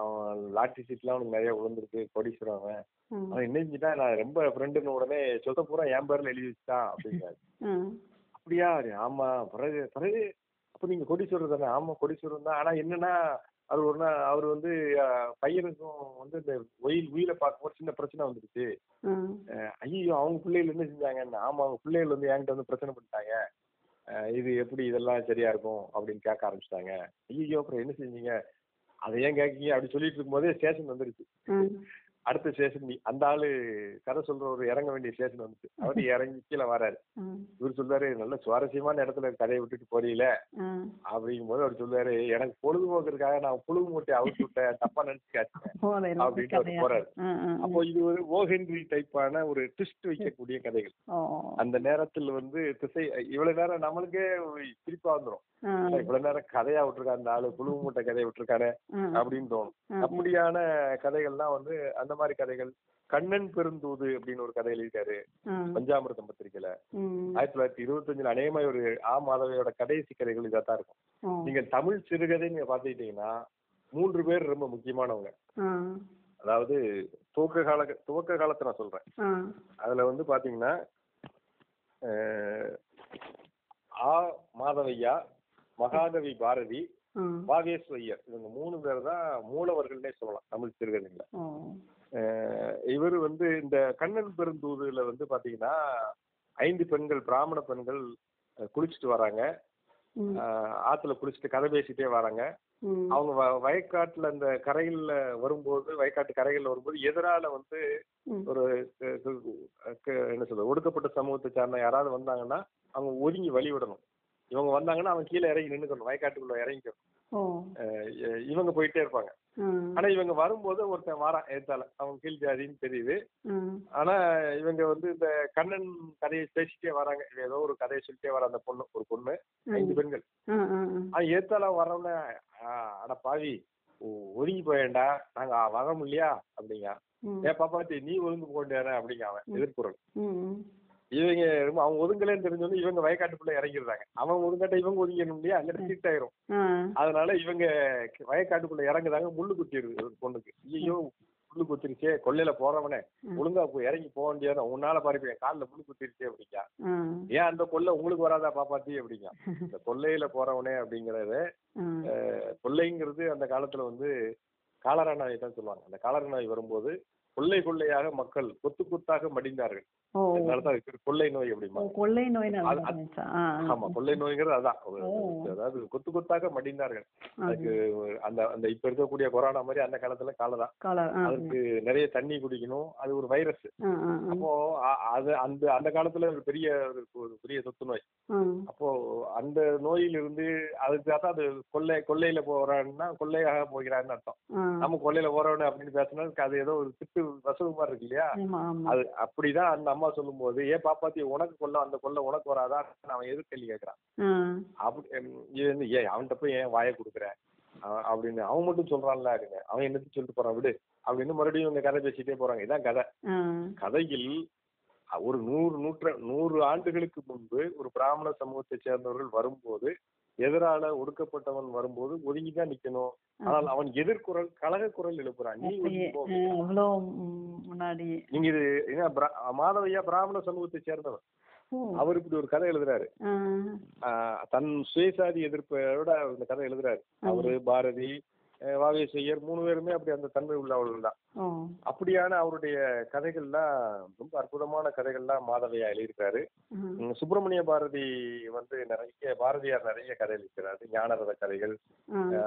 S3: அவன் லாட்டரி சீட்லாம் அவனுக்கு நிறைய விழுந்திருக்கு கோடீஸ்வரன் அவன். அவன் என்ன செஞ்சுட்டான் நான் ரொம்ப ஃப்ரெண்டுன்னு உடனே சொத்த பூரா என் பேர்ல எழுதி வச்சுட்டான் அப்படிங்கிறாரு அப்படியா? ஆமா. பிறகு பிறகு அப்ப நீங்க கோடீஸ்வரர் தானே? ஆமா கோடீஸ்வரர் தான். ஆனா என்னன்னா அவர் ஒரு நாள் அவர் வந்து பையனுக்கும் வந்து இந்த ஒயில் உயிரை பார்க்கும்போது சின்ன பிரச்சனை வந்துருச்சு ஐயோ அவங்க பிள்ளைகள் என்ன செஞ்சாங்கன்னு. ஆமா அவங்க பிள்ளைகள் வந்து என்கிட்ட வந்து பிரச்சனை பண்ணிட்டாங்க. இது எப்படி இதெல்லாம் சரியா இருக்கும் அப்படின்னு கேட்க ஆரம்பிச்சிட்டாங்க. ஐயோ அப்புறம் என்ன செஞ்சீங்க? அதை ஏன் கேட்கீங்க அப்படி சொல்லிட்டு இருக்கும்போதே ஸ்டேஷன் வந்துருச்சு. அடுத்த ஸ்டேஷன் அந்த ஆளு கதை சொல்றவர் இறங்க வேண்டிய ஸ்டேஷன் வந்துச்சு. அவர் இறங்கி கீழே வராரு. இவர் சொல்றாரு நல்ல சுவாரஸ்யமான இடத்துல கதையை விட்டுட்டு
S1: ம்
S3: அப்படிங்கும் போது அவர் சொல்றாரு எனக்கு பொழுதுபோக்குறதுக்காக நான் புழுகு மூட்டையை அவுத்து விட்டேன் தப்பா நினைச்சுக்காச்சேன் அப்படின்ட்டு அவர் போறாரு. அப்போ இது ஒரு ஓஹென்ரி டைப்பான ஒரு ட்விஸ்ட் வைக்கக்கூடிய கதைகள். அந்த நேரத்தில் வந்து திசை இவ்வளவு நேரம் நம்மளுக்கே ஒரு சிரிப்பா வந்துரும்.
S1: ம்
S3: இவ்வளவு நேரம் கதையா விட்டுருக்காரு அந்த ஆளு புழுகு மூட்டை கதையை விட்டுருக்காரு அப்படின்னு தோணும். அப்படியான கதைகள்லாம் வந்து அந்த மாதிரி கதைகள். கண்ணன் பெருந்தூது அப்படின்னு ஒரு கதை எழுதிட்டாரு. பஞ்சாமிர்தம் பத்திரிக்கையில.
S1: ம்.
S3: ஆயிரத்தி தொள்ளாயிரத்தி இருபத்தஞ்சுல அநேகமாக ஒரு ஆ மாதவையோட கடைசி கதைகள் இதாக தான் இருக்கும் நீங்க தமிழ் சிறுகதை நீங்க பாத்துக்கிட்டீங்கன்னா மூன்று பேர் ரொம்ப முக்கியமானவங்க. அதாவது துவக்க கால துவக்க காலத்தை நான் சொல்றேன். அதுல வந்து பாத்தீங்கன்னா ஆ மாதவையா மகாகவி பாரதி
S1: ம்
S3: வாகேஸ்வரியர் இவங்க மூணு பேர் தான் மூலவர்கள்னே சொல்லலாம் தமிழ் சிறுகதைங்கள
S1: ஓ.
S3: இவர் வந்து இந்த கண்ணன் பெருந்தூதுல வந்து பாத்தீங்கன்னா ஐந்து பெண்கள் பிராமண பெண்கள் குளிச்சுட்டு வராங்க. ஆத்துல குளிச்சுட்டு கதை பேசிட்டே வராங்க. அவங்க வயக்காட்டுல அந்த கரைகள்ல வரும்போது வயக்காட்டு கரைகள்ல வரும்போது எதிரால வந்து ஒரு என்ன சொல்றது ஒடுக்கப்பட்ட சமூகத்தை சார்ந்த யாராவது வந்தாங்கன்னா அவங்க ஒதுங்கி வழி விடணும் இவங்க வந்தாங்கன்னா அவங்க கீழே இறங்கி நின்னுக்கணும் வயக்காட்டுக்குள்ள இறங்கிக்கணும். இவங்க போயிட்டே இருப்பாங்க. ஆனா இவங்க வரும்போது ஒருத்தன் வாரான் ஏத்தால அவங்க கீழ் ஜாதின்னு தெரியுது. ஆனா இவங்க வந்து இந்த கண்ணன் கதையை பேசிட்டே வராங்க. ஏதோ ஒரு கதையை சொல்லிட்டே வர அந்த பொண்ணு ஒரு பொண்ணு ஐந்து பெண்கள். ஏத்தால வரவன அட பாவி ஒதுங்கி போயேன்டா. நாங்க வர முடியா அப்படிங்க ஏன் பாப்பாத்தி நீ ஒதுங்கு போண்டேன அப்படிங்க அவன் எதிர்குறல் இவங்க ரொம்ப அவங்க ஒதுங்கலேன்னு தெரிஞ்சோன்னு இவங்க வயக்காட்டுக்குள்ள இறங்கிடுறாங்க. அவன் ஒதுங்காட்ட இவங்க ஒதுங்கணும் இல்லையா? அங்கே சீட் ஆயிரும் அதனால இவங்க வயக்காட்டுக்குள்ள இறங்குறாங்க. முள்ளு குத்திடுது ஒரு பொண்ணுக்கு. ஐயோ முள்ளு குத்திருச்சே கொல்லையில போறவனே. ஒழுங்கா போய் இறங்கி போக முடியாது உன்னால பாருப்ப என் காலில் முள்ளு குத்திருச்சே அப்படிங்க. ஏன் அந்த கொள்ளை உங்களுக்கு வராதா பாப்பாத்தி அப்படிங்க. இந்த கொல்லையில போறவனே அப்படிங்கறது கொள்ளைங்கிறது அந்த காலத்துல வந்து காலரா நோய் தான் சொல்லுவாங்க. அந்த காலரா நோய் வரும்போது கொள்ளை கொள்ளையாக மக்கள் கொத்து கொத்தாக மடிந்தார்கள். தான் கொள்ளை நோய் அப்படிமா
S1: கொள்ளை
S3: ஆமா கொள்ளை நோய்ங்கிறது அதான். அதாவது கொத்து கொத்தாக மடிந்தார்கள். அதுக்கு அந்த அந்த இப்ப இருக்கக்கூடிய கொரோனா மாதிரி அந்த காலத்துல
S1: ஆ,
S3: அதுக்கு நிறைய தண்ணி குடிக்கணும். அது ஒரு வைரஸ் அப்போ அது அந்த அந்த காலத்துல ஒரு பெரிய ஒரு பெரிய தொத்து நோய். அப்போ அந்த நோயிலிருந்து அதுக்கு அதான் அது கொள்ளை கொள்ளையில போறான்னா கொள்ளையாக போகிறான்னு அர்த்தம். நம்ம கொள்ளையில போறவனு அப்படின்னு பேசினா அது ஏதோ ஒரு திட்டு வசவு மாதிரி இருக்கு இல்லையா. அது அப்படிதான் அந்த அம்மா சொல்லும்போது ஏன் பாப்பாத்தி உனக்கு கொள்ள அந்த கொள்ள உனக்கு வராதா? அவன் எதிர் கேள்வி கேட்கறான். அப்படி இது வந்து ஏன் அவன்கிட்ட போய் ஏன் வாயை கொடுக்குற? அ- அப்படின்னு அவன் மட்டும் சொல்றான்ல அப்படின்னு. அவன் என்னத்து சொல்லிட்டு போறான் விடு அப்படின்னு மறுபடியும் இந்த கதை பேசிட்டே போறாங்க. இதான் கதை. கதையில் ஒரு நூறு நூற்ற நூறு ஆண்டுகளுக்கு முன்பு ஒரு பிராமண சமூகத்தை சேர்ந்தவர்கள் வரும்போது எதிரால ஒடுக்கப்பட்டவன் வரும்போது ஒதுங்கி தான் நிக்கணும் ஆனால் அவன் எதிர்குரல் கலக குரல் எழுப்புறான் நீ
S1: முன்னாடி.
S3: நீங்க இது மாதவையா பிராமண சமூகத்தை சேர்ந்தவர்
S1: ஓ,
S3: அவர் இப்படி ஒரு கதை எழுதுறாரு. தன் சுயசாதி எதிர்ப்போட இந்த கதை எழுதுறாரு. அவரு பாரதி அஹ் வாவேசையர் மூணு பேருமே அப்படி அந்த தன்மை உள்ளவர்கள் தான். அப்படியான அவருடைய கதைகள்லாம் ரொம்ப அற்புதமான கதைகள்லாம் மாதவையா எழுதியிருக்காரு சுப்பிரமணிய பாரதி வந்து நிறைய பாரதியார் நிறைய கதை எழுதியிருக்கிறாரு. ஞானரத கதைகள்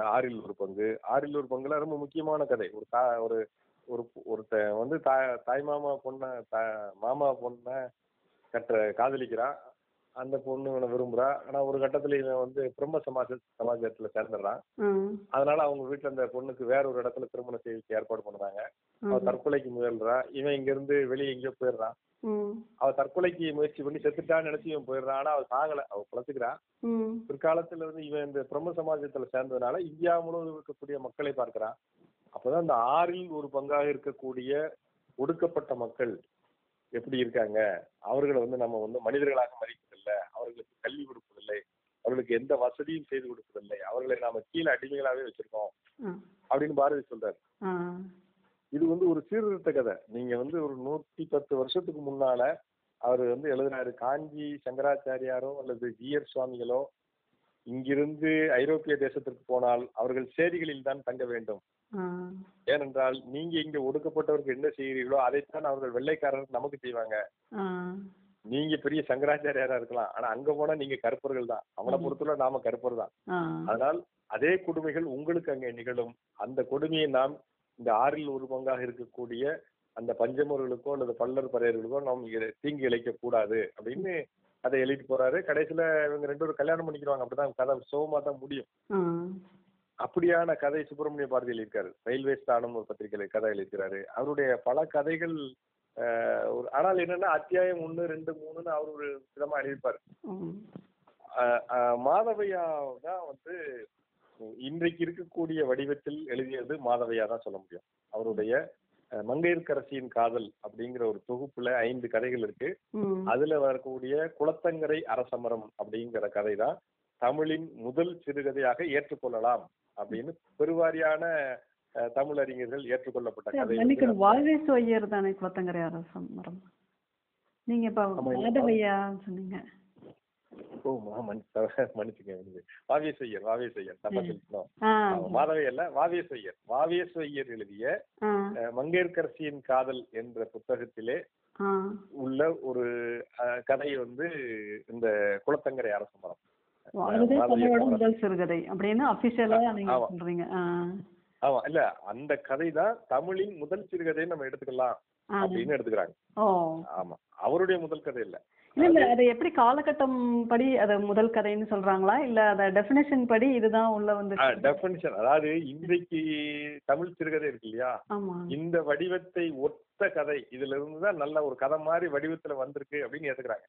S3: ஆறில் ஒரு பங்கு. ஆறில் ஒரு பங்குல ரொம்ப முக்கியமான கதை. ஒரு தா ஒரு ஒரு ஒருத்தன் வந்து தாய் தாய் மாமா பொண்ண தா- மாமா பொண்ண கட்ட காதலிக்கிறான். அந்த பொண்ணு இவனை விரும்புறா. ஆனா ஒரு கட்டத்துல இவன் வந்து பிரம்ம சமாஜ சமாஜத்துல சேர்ந்துடுறான். அதனால அவங்க வீட்டுல அந்த பொண்ணுக்கு வேற ஒரு இடத்துல திருமணம் செய்ய ஏற்பாடு பண்ணுறாங்க அவ தற்கொலைக்கு முயல்றா. இவன் இங்க இருந்து வெளியே எங்கேயோ போயிடுறான். அவ தற்கொலைக்கு முயற்சி பண்ணி செத்துட்டான்னு நினைச்சு இவன் போயிடுறான். ஆனா அவ சாகல. அவ குழச்சுக்கிறான்
S1: ம்,
S3: பிற்காலத்துல வந்து இவன் இந்த பிரம்ம சமாஜத்துல சேர்ந்ததுனால இந்தியா முழுவதும் இருக்கக்கூடிய மக்களை பார்க்கிறான். அப்பதான் இந்த ஆறில் ஒரு பங்காக இருக்கக்கூடிய ஒடுக்கப்பட்ட மக்கள் எப்படி இருக்காங்க? அவர்களை வந்து நம்ம வந்து மனிதர்களாக மதிப்பதில்லை அவர்களுக்கு கல்வி கொடுப்பதில்லை அவர்களுக்கு எந்த வசதியும் செய்து கொடுப்பதில்லை அவர்களை நாம கீழே அடிமைகளாவே வச்சிருக்கோம் அப்படின்னு பாரதி சொல்றாரு. இது வந்து ஒரு சீர்திருத்த கதை. நீங்க வந்து ஒரு நூத்தி பத்து வருஷத்துக்கு முன்னால அவர் வந்து எழுதுறாரு காஞ்சி சங்கராச்சாரியாரோ அல்லது ஜிஆர் சுவாமிகளோ இங்கிருந்து ஐரோப்பிய தேசத்திற்கு போனால் அவர்கள் சேரிகளில் தான் தங்க வேண்டும். ஏனென்றால் நீங்க இங்க ஒடுக்கப்பட்டவருக்கு என்ன செய்கிறீர்களோ அதைத்தான் அவர்கள் வெள்ளைக்காரர் நமக்கு செய்வாங்க. நீங்க பெரிய சங்கராச்சாரியாரா இருக்கலாம். ஆனா அங்க போனா நீங்க கருப்பர்கள் தான். அவனை
S1: ம்.
S3: பொறுத்தவரை நாம கருப்பர் தான்.
S1: ஆ,
S3: அதனால் அதே கொடுமைகள் உங்களுக்கு அங்கே நிகழும். அந்த கொடுமையை நாம் இந்த ஆறில் ஒரு பங்காக இருக்கக்கூடிய அந்த பஞ்சமர்களுக்கோ அல்லது பல்லர் பறையர்களுக்கோ நாம் தீங்கு இழைக்க கூடாது அப்படின்னு அதை எழுதிட்டு போறாரு. கடைசியில இவங்க ரெண்டு பேரும் கல்யாணம் பண்ணிக்கிறாங்க அப்படிதான் கதை சுகமா தான் முடியும். அப்படியான கதை சுப்பிரமணிய பாரதி எழுதியிருக்காரு. ரயில்வே ஸ்தானம் ஒரு பத்திரிகையில கதை எழுதியிருக்காரு அவருடைய பல கதைகள் ஒரு ஆனால் என்னன்னா அத்தியாயம் ஒண்ணு ரெண்டு மூணுன்னு அவர் ஒரு விதமா ஆஹ் மாதவையா தான் வந்து இன்றைக்கு இருக்கக்கூடிய வடிவத்தில் எழுதியது மாதவையா தான் சொல்ல முடியும். அவருடைய அஹ், மங்கையர்க்கரசியின் காதல் அப்படிங்கிற ஒரு தொகுப்புல ஐந்து கதைகள் இருக்கு. அதுல வரக்கூடிய குளத்தங்கரை அரசமரம் அப்படிங்கிற கதை தான் தமிழின் முதல் சிறுகதையாக ஏற்றுக்கொள்ளலாம் அப்படின்னு பெருவாரியான தமிழ் அறிஞர்கள் ஏற்றுக்கொள்ளப்பட்ட கதை
S1: மன்னிக்கணும். ஐயர் தானே குளத்தங்கரை அரசம் மரம் நீங்க இப்ப. மாதவையா சொன்னீங்க.
S3: ஓ மன்னிச்சுங்க. வாவேசையர் வாவேசையர் தப்பா
S1: ம்.
S3: சொல்லிட்டோம்.
S1: ஆ,
S3: மாதவை அல்ல வாவேசையர் வாவேசையர் எழுதிய மங்கையர்க்கரசியின் காதல் என்ற புத்தகத்திலே உள்ள ஒரு கதை வந்து இந்த குளத்தங்கரை அரச மரம்.
S1: சிறுகதை அப்படின்னு அபிஷியலா நீங்க. சொல்றீங்க.
S3: ஆமா. இல்ல அந்த கதை தான் தமிழின் முதல் சிறுகதை நம்ம எடுத்துக்கலாம். அப்படின்னு எடுத்துக்கிறாங்க. ஆமா. அவருடைய முதல் கதை இல்ல.
S1: இல்ல இல்ல அது எப்படி காலகட்டம் படி அது முதல் கதைன்னு சொல்றாங்களா? இல்ல அத டெஃபினேஷன் படி இதுதான் உள்ள வந்து
S3: டெஃபினிஷன் அதாவது இன்றைக்கு தமிழ் சிறுகதை இருக்கு இல்லையா? இந்த வடிவத்தை ஒத்த கதை இதுல இருந்து தான் நல்ல ஒரு கதை மாதிரி வடிவத்துல வந்திருக்கு அப்படின்னு ஏத்துக்கிறாங்க.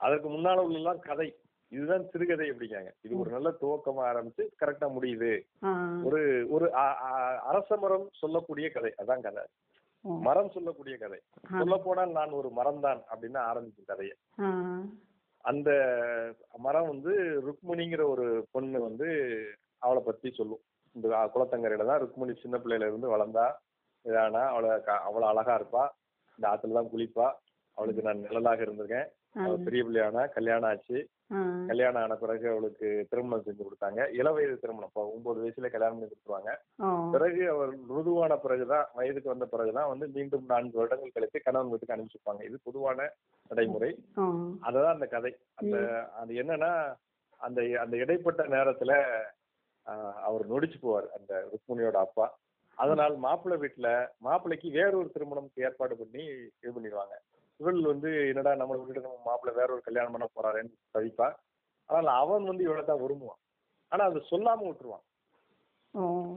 S3: அதற்கு முன்னால உள்ளலாம் கதை. இதுதான் சிறுகதை அப்படிங்காங்க இது ஒரு நல்ல துவக்கமா ஆரம்பிச்சு கரெக்டா முடியுது. ஒரு ஒரு அரச மரம் சொல்லக்கூடிய கதை. அதான் கதை. மரம் சொல்லக்கூடிய கதை. சொல்ல போனால் நான் ஒரு மரம் தான் அப்படின்னு ஆரம்பிக்கும் கதையை. அந்த மரம் வந்து ருக்மிணிங்கிற ஒரு பொண்ணு வந்து அவளை பத்தி சொல்லும். இந்த குளத்தங்கரையில தான் ருக்மிணி சின்ன பிள்ளையில இருந்து வளர்ந்தா இதானா அவளை அவ்வளவு அழகா இருப்பா. இந்த ஆத்துல தான் குளிப்பா. அவளுக்கு நான் நிழலாக இருந்திருக்கேன்.
S1: ஆ,
S3: அவ பெரிய பிள்ளையானா கல்யாணம் ஆச்சு. கல்யாணம் ஆன பிறகு அவளுக்கு திருமணம் செஞ்சு கொடுத்தாங்க. இளவயது திருமணம் இப்போ ஒன்பது வயசுல கல்யாணம் பண்ணி கொடுத்துருவாங்க. பிறகு அவர் ருதுவான பிறகுதான் வயதுக்கு வந்த பிறகுதான் வந்து மீண்டும் நான்கு வருடங்கள் கழித்து கணவன் வீட்டுக்கு அனுப்பிச்சிருப்பாங்க இது பொதுவான நடைமுறை. அதுதான் அந்த கதை. அந்த அது என்னன்னா அந்த அந்த இடைப்பட்ட நேரத்துல அவர் நொடிச்சு போவார் அந்த ருக்மிணியோட அப்பா. அதனால் மாப்பிள்ளை வீட்டுல மாப்பிள்ளைக்கு வேறொரு திருமணம்க்கு ஏற்பாடு பண்ணி இது பண்ணிடுவாங்க. இவள் வந்து என்னடா நம்ம வீட்டுக்கு நம்ம மாப்பிள்ளை வேற ஒரு கல்யாணம் பண்ண போறாருன்னு தவிப்பா ஆனால் அவன் வந்து இவளை தான் விரும்புவான். ஆனா அது சொல்லாம விட்டுருவான்.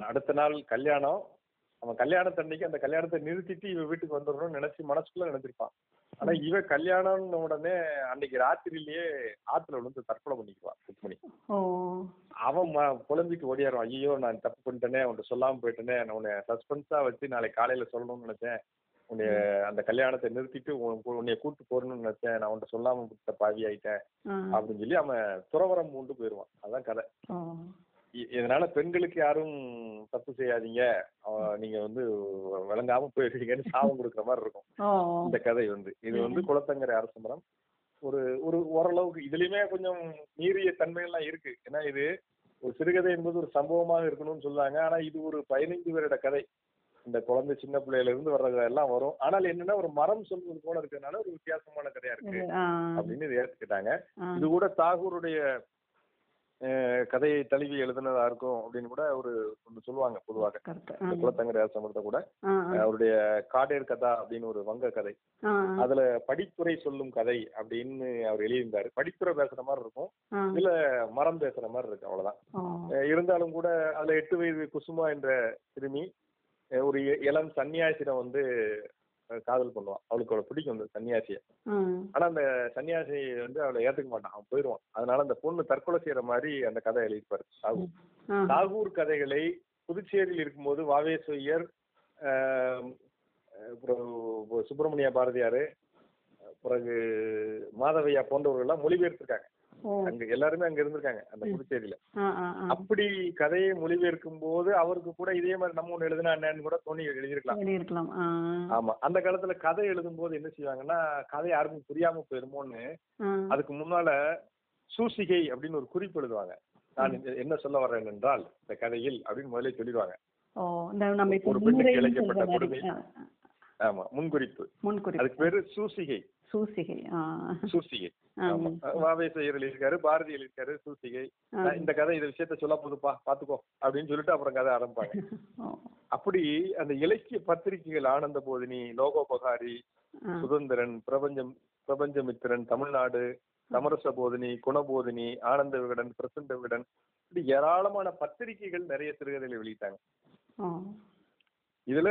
S3: அடுத்த நாள் கல்யாணம். அவன் கல்யாணத்தன்னைக்கு அந்த கல்யாணத்தை நிறுத்திட்டு இவ வீட்டுக்கு வந்துடணும்னு நினைச்சு மனசுக்குள்ள நினைச்சிருப்பான். ஆனா இவ கல்யாணம்னு உடனே அன்னைக்கு ராத்திரியிலேயே ஆத்துல விழுந்து தற்கொலை பண்ணிக்குவான் ருக்மிணி. அவன் புலம்பிட்டு ஓடியாருவான். ஐயோ நான் தப்பு பண்ணிட்டேனே உன்கிட்ட சொல்லாம போயிட்டேனே நான் உன்னை சஸ்பென்ஸா வச்சு நாளைக்கு காலையில சொல்லணும்னு நினைச்சேன். உன்னைய அந்த கல்யாணத்தை நிறுத்திட்டு உன்னைய கூட்டு போறணும்னு நினைச்சேன். நான் உன்கிட்ட சொல்லாம விட்ட பாவி ஆயிட்டேன் அப்படின்னு சொல்லி அவன் துறவரம் மூண்டு போயிடுவான் அதான் கதை. இதனால பெண்களுக்கு யாரும் தப்பு செய்யாதீங்க. நீங்க வந்து விளங்காம போயிருக்கீங்கன்னு சாபம் கொடுக்குற மாதிரி இருக்கும். இந்த கதை வந்து. இது வந்து குளத்தங்கரை அரச மரம் ஒரு ஒரு ஓரளவுக்கு இதுலயுமே கொஞ்சம் மீறிய தன்மைகள்லாம் இருக்கு. ஏன்னா இது ஒரு சிறுகதை என்பது ஒரு சம்பவமாக இருக்கணும்னு சொல்லுவாங்க ஆனா இது ஒரு பதினைந்து வருட கதை. இந்த குழந்தை சின்ன பிள்ளையில இருந்து வர்றது எல்லாம் வரும். ஆனால் என்னன்னா ஒரு மரம் சொல்வது போல இருக்கிறதுனால ஒரு வித்தியாசமான கதையா இருக்கு அப்படின்னு இதை ஏத்துக்கிட்டாங்க. இது கூட தாகூருடைய கதையை தழுவி எழுதுனதா இருக்கும் அப்படின்னு கூட ஒரு ஒன்று சொல்லுவாங்க பொதுவாக. குலத்தங்கரை அரசமரத்தை கூட. அவருடைய காடேர் கதா அப்படின்னு ஒரு வங்க கதை. அதுல படித்துறை சொல்லும் கதை அப்படின்னு அவர் எழுதியிருந்தாரு. படித்துறை பேசுற மாதிரி இருக்கும்.
S1: ஆ,
S3: இதுல மரம் பேசுற மாதிரி இருக்கு அவ்வளவுதான். இருந்தாலும் கூட அதுல எட்டு வயது குசுமா என்ற சிறுமி ஒரு இளம் சன்னியாசிடம் வந்து காதல் பண்ணுவான். அவளுக்கு அவளை பிடிக்கும் அந்த சன்னியாசியை. ஆனா அந்த சன்னியாசி வந்து அவளை ஏத்துக்க மாட்டான். அவன் போயிடுவான். அதனால அந்த பொண்ணு தற்கொலை செய்யற மாதிரி அந்த கதை எழுதியிருப்பாரு தாகூர் தாகூர் கதைகளை புதுச்சேரியில் இருக்கும்போது வாவேஸ்வரியர் ஆஹ், அப்புறம் சுப்பிரமணிய பாரதியார் பிறகு மாதவையா போன்றவர்கள் எல்லாம் மொழிபெயர்த்திருக்காங்க. அங்க எல்லாருமே அங்க இருந்திருக்காங்க அந்த புதுச்சேரியில. அப்படி கதையை மொழிபெயர்க்கும் போது அவருக்கு கூட இதே மாதிரி நம்ம ஒண்ணு எழுதினா என்னன்னு கூட தோணி எழுதியிருக்கலாம். ஆமா அந்த காலத்துல கதை எழுதும் போது என்ன செய்வாங்கன்னா கதை யாருக்கும் புரியாம போயிருமோன்னு அதுக்கு முன்னால சூசிகை அப்படின்னு ஒரு குறிப்பு எழுதுவாங்க. நான் என்ன சொல்ல வர்றேன் என்றால் இந்த கதையில் அப்படின்னு முதல்ல சொல்லிடுவாங்க. ஒரு பெண்ணுக்கு இழைக்கப்பட்ட. கொடுமை. ஆமா முன்குறிப்பு. அதுக்கு பேரு சூசிகை.
S1: சூசிகை.
S3: சூசிகை.
S1: ஆ,
S3: ஆமா. வாவேசையர் எழுதியிருக்காரு பாரதி எழுதியிருக்காரு சூசிகை. இந்த கதை இந்த விஷயத்த சொல்ல போதுப்பா பாத்துக்கோ அப்படின்னு சொல்லிட்டு அப்புறம் கதை ஆரம்பிப்பாங்க. அப்படி அந்த இலக்கிய பத்திரிகைகள் ஆனந்த போதினி லோகோபகாரி சுதந்திரன் பிரபஞ்சம் பிரபஞ்சமித்திரன் தமிழ்நாடு சமரச போதினி குணபோதினி ஆனந்த விகடன் பிரசந்த விகடன் இப்படி ஏராளமான பத்திரிகைகள் நிறைய சிறுகதைகளை வெளியிட்டாங்க. இதுல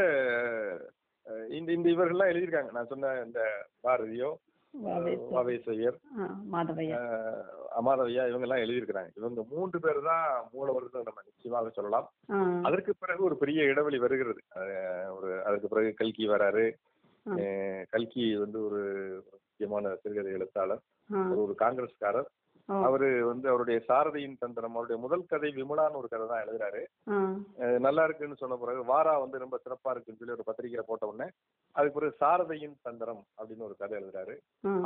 S3: இந்த இந்த இவர்கள்லாம் எழுதியிருக்காங்க. நான் சொன்ன இந்த பாரதியோ
S1: வாவேசு.
S3: வாவேசையர்
S1: ஆ, மாதவையா.
S3: அஹ், அமாதவையா இவங்க எல்லாம் எழுதியிருக்கிறாங்க. இவங்க மூன்று பேர் தான் மூலவர்கள் நம்ம நிச்சயமாக சொல்லலாம். அதற்கு பிறகு ஒரு பெரிய இடைவெளி வருகிறது. ஒரு அதுக்கு பிறகு கல்கி வராரு. கல்கி வந்து ஒரு முக்கியமான சிறுகதை எழுத்தாளர். ஒரு காங்கிரஸ்காரர். அவரு வந்து அவருடைய சாரதியின் தந்திரம் அவருடைய முதல் கதை விமலான்னு ஒரு கதை தான் எழுதுறாரு. நல்லா இருக்குன்னு சொன்ன பிறகு வாரா வந்து ரொம்ப சிறப்பா இருக்குன்னு சொல்லி ஒரு பத்திரிகையில போட்ட உடனே அதுக்கு பிறகு சாரதையின் தந்திரம் அப்படின்னு ஒரு கதை எழுதுறாரு.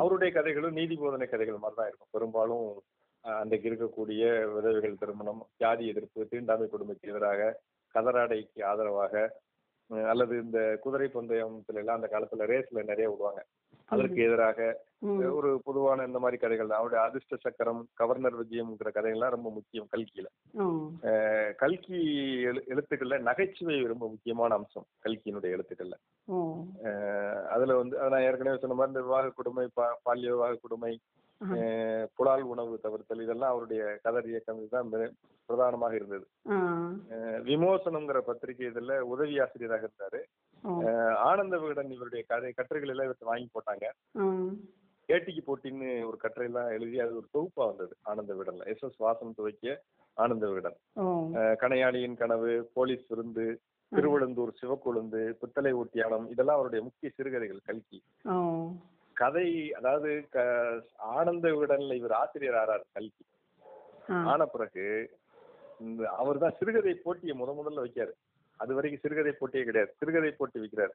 S3: அவருடைய கதைகளும் நீதி போதனை கதைகள் மாதிரி தான் இருக்கும். பெரும்பாலும் அன்றைக்கு இருக்கக்கூடிய விதவைகள் திருமணம் ஜாதி எதிர்ப்பு தீண்டாமை கொடுமைக்கு எதிராக கதராடைக்கு ஆதரவாக அல்லது இந்த குதிரை பந்தயத்துல எல்லாம் அந்த காலத்துல ரேஸ்ல நிறைய விடுவாங்க. அதற்கு எதிராக ஒரு பொதுவான இந்த மாதிரி கதைகள் தான். அவருடைய அதிர்ஷ்ட சக்கரம் கவர்னர் விஜயம்ங்கிற கதைகள்லாம் ரொம்ப முக்கியம் கல்கியில கல்கி எழு எழுத்துக்கள்ல நகைச்சுவை ரொம்ப முக்கியமான அம்சம் கல்கியினுடைய எழுத்துக்கள்ல. அதுல வந்து நான் ஏற்கனவே சொன்ன மாதிரி இந்த விவாக கொடுமை பா பால்ய விவாக கொடுமை புலால் உணவு தவிர்த்தல் இதெல்லாம் அவருடைய கதர் இயக்கம் மிக பிரதானமாக இருந்தது. விமோசனம்ங்கிற பத்திரிகை இதுல உதவி ஆசிரியராக இருந்தாரு. ஆனந்த விகடன் இவருடைய கதை கட்டுரைகள் எல்லாம் இவர்கிட்ட வாங்கி போட்டாங்க. ஏட்டிக்கு போட்டின்னு ஒரு கட்டுரையெல்லாம் எழுதி அது ஒரு தொகுப்பா வந்தது ஆனந்த விகடன்ல எஸ். எஸ். வாசன் துவக்கிய ஆனந்த விகடன் கணையாளியின் கனவு போலீஸ் விருந்து திருவழுந்தூர் சிவக்கொழுந்து பித்தளை ஊட்டியானம் இதெல்லாம் அவருடைய முக்கிய சிறுகதைகள் கல்கி. கதை அதாவது ஆனந்த விகடன்ல இவர் ஆசிரியர் ஆறார் கல்கி. ஆன பிறகு இந்த அவர் தான் சிறுகதை போட்டியை முத முதல்ல வைக்காரு அது வரைக்கும் சிறுகதை போட்டியே கிடையாது. சிறுகதை போட்டி வைக்கிறார்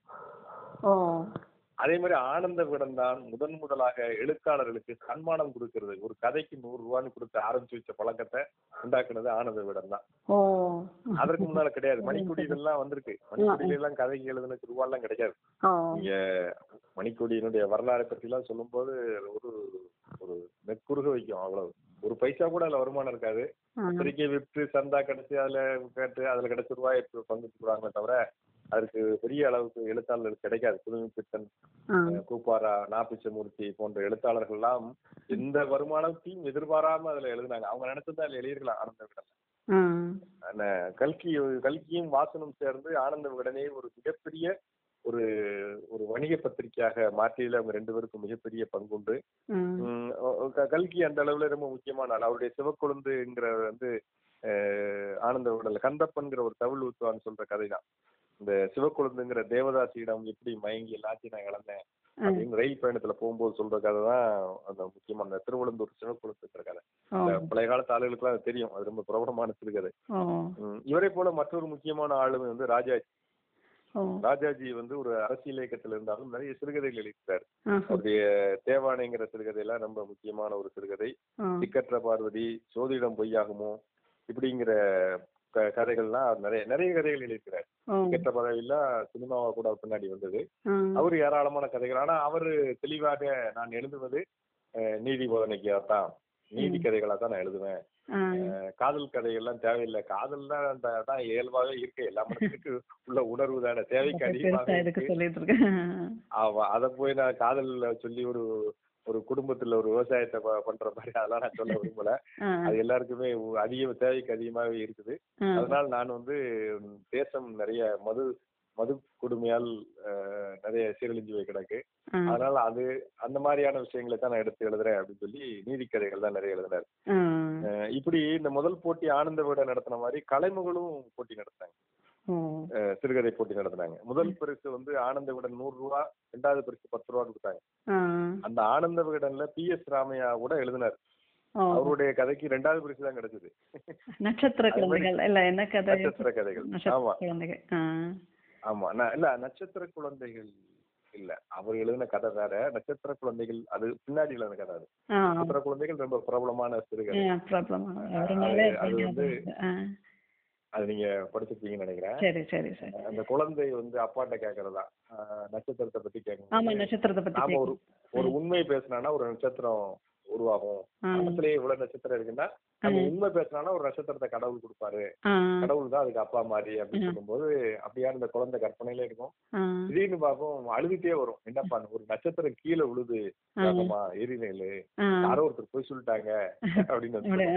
S3: அதே மாதிரி ஆனந்த விகடன் தான் முதன் முதலாக எழுத்தாளர்களுக்கு சன்மானம் கொடுக்கிறது. ஒரு கதைக்கு நூறு ரூபான்னு கொடுத்து ஆரம்பிச்சு வச்ச பழக்கத்தை உண்டாக்குனது ஆனந்த விகடன் தான் அதற்கு முன்னால கிடையாது. மணிக்கொடி இதெல்லாம் வந்திருக்கு. மணிக்கொடியில எல்லாம் கதைக்கு எழுதுனதுக்கு ரூபா எல்லாம் கிடைக்காது நீங்க மணிக்கொடியினுடைய வரலாறை பத்தி எல்லாம் சொல்லும்போது ஒரு ஒரு நெக்குருக வைக்கும் அவ்வளவு. ஒரு பைசா கூட அதுல வருமானம் இருக்காது. பத்திரிக்கை விற்று சந்தா கிடைச்சு அதுல கேட்டு அதுல கிடைச்ச ரூபாய் பங்கு கொடுக்குறாங்களே தவிர அதற்கு பெரிய அளவுக்கு எழுத்தாளர்களுக்கு கிடைக்காது. புதுமை பித்தன்
S1: ஆ.
S3: கூப்பாரா நாப்பிச்சமூர்த்தி போன்ற எழுத்தாளர்கள் எல்லாம் எந்த வருமானத்தையும் எதிர்பாராம அதுல எழுதினாங்க. அவங்க நினைச்சதா அதுல எழுதிருக்கலாம் ஆனந்த விகடன் கல்கி கல்கியும் வாசனும் சேர்ந்து ஆனந்த விகடனை ஒரு மிகப்பெரிய ஒரு வணிக பத்திரிகையாக மாற்றியதுல அவங்க ரெண்டு பேருக்கும் மிகப்பெரிய பங்குண்டு. கல்கி அந்த அளவுல ரொம்ப முக்கியமான ஆள். அவருடைய சிவக்கொழுந்துங்கிற வந்து ஆனந்த விகடன்ல கந்தப்பன்கிற ஒரு தவிழ் ஊத்துவான்னு சொல்ற கதை தான் இந்த சிவக்கொழுந்துங்கிற தேவதாசியிடம் எப்படி மயங்கி எல்லாத்தையும் நான் இழந்தேன் அப்படின்னு ரயில் பயணத்துல போகும்போது சொல்ற கதை தான் அந்த முக்கியமான திருவள்ளந்தூர் சிவக்கொழுந்துங்கிற கதை. பழைய காலத்து ஆளுகளுக்குலாம் அது தெரியும். அது ரொம்ப பிரபலமான சிறுகதை இவரை போல மற்றொரு முக்கியமான ஆளுமை வந்து ராஜாஜி ராஜாஜி வந்து ஒரு அரசியல் இயக்கத்துல இருந்தாலும் நிறைய சிறுகதைகள் எழுதியிருக்காரு. அவருடைய தேவானைங்கிற சிறுகதையெல்லாம் ரொம்ப முக்கியமான ஒரு சிறுகதை. திக்கற்ற பார்வதி சோதிடம் பொய்யாகுமோ இப்படிங்கிற கதைகள்லாம் நிறைய நிறைய கதைகள் எழுதியிருக்கிறார். திக்கற்ற பதவியெல்லாம் சினிமாவா கூட பின்னாடி வந்தது. அவர் ஏராளமான கதைகள். ஆனா அவர் தெளிவாக நான் எழுதுவது நீதி போதனைக்காக தான் நீதி கதைகளா தான் நான் எழுதுவேன். காதல் கதைகள்லாம் தேவையில்லை. காதல் தான் தான் இயல்பாவே இருக்கு. எல்லா மனுஷனுக்கு உள்ள உணர்வு தானே. தேவைக்கு அதிகமாக ஆமா. அத போய் நான் காதல்ல சொல்லி ஒரு ஒரு குடும்பத்துல ஒரு விவசாயத்தை பண்ற மாதிரி அதெல்லாம் நான் சொல்ல விரும்பல. அது எல்லாருக்குமே அதிக தேவைக்கு அதிகமாவே இருக்குது. அதனால நான் வந்து தேசம் நிறைய மது மது கொடுமையால் நிறைய சீரழிஞ்சு போய் கிடக்கு. அதனால அது அந்த மாதிரியான விஷயங்களை தான் நான் எடுத்து எழுதுறேன் அப்படின்னு சொல்லி நீதி கதைகள் தான் நிறைய எழுதினார் இப்படி இந்த முதல் போட்டி ஆனந்த விட நடத்தின மாதிரி கலைமகளும் போட்டி நடத்தினாங்க. சிறுகதை போட்டி நடத்தினாங்க. முதல் பரிசு வந்து ஆனந்த விகடன் நூறு ரூபா ரெண்டாவது பரிசு பத்து ரூபா கொடுத்தாங்க. அந்த ஆனந்த விகடன்ல பி. எஸ். ராமையா கூட எழுதினார். அவருடைய கதைக்கு ரெண்டாவது பரிசு தான் கிடைச்சது.
S1: நட்சத்திர குழந்தைகள் இல்ல என்ன கதை?
S3: நட்சத்திர கதைகள். ஆமா. ஆமா. நான் இல்ல நட்சத்திர குழந்தைகள் இல்ல. அவர் எழுதின கதை வேற. நட்சத்திர குழந்தைகள் அது பின்னாடி எழுதின கதை அது. நட்சத்திர குழந்தைகள் ரொம்ப பிரபலமான சிறுகதை. அது- வந்து. அது நீங்க படிச்சிருப்பீங்கன்னு நினைக்கிறேன்.
S1: சரி சரி சரி.
S3: அந்த குழந்தை வந்து அப்பாட்ட கேக்குறதா? நட்சத்திரத்தை பத்தி
S1: ஆமா
S3: கேட்கணும்
S1: நட்சத்திரத்தை பத்தி
S3: நாம ஒரு. ஒரு உண்மை பேசினானா ஒரு நட்சத்திரம் உருவாகும். பக்கத்திலேயே இவ்வளவு நட்சத்திரம் இருக்குன்னா நம்ம. உண்மை பேசினானா ஒரு நட்சத்திரத்தை கடவுள் கொடுப்பாரு. கடவுள் தான் அதுக்கு அப்பா மாதிரி அப்படின்னு. சொல்லும்போது அப்படியா இந்த குழந்தை கற்பனையில இருக்கும். திடீர்னு பார்ப்போம் அழுதுட்டே வரும் என்னப்பா ஒரு நட்சத்திரம் கீழே விழுது
S1: ஆ.
S3: வேகமா எரிநேலு
S1: ஆ.
S3: யாரோ ஒருத்தர் போய் சொல்லிட்டாங்க அப்படின்னு.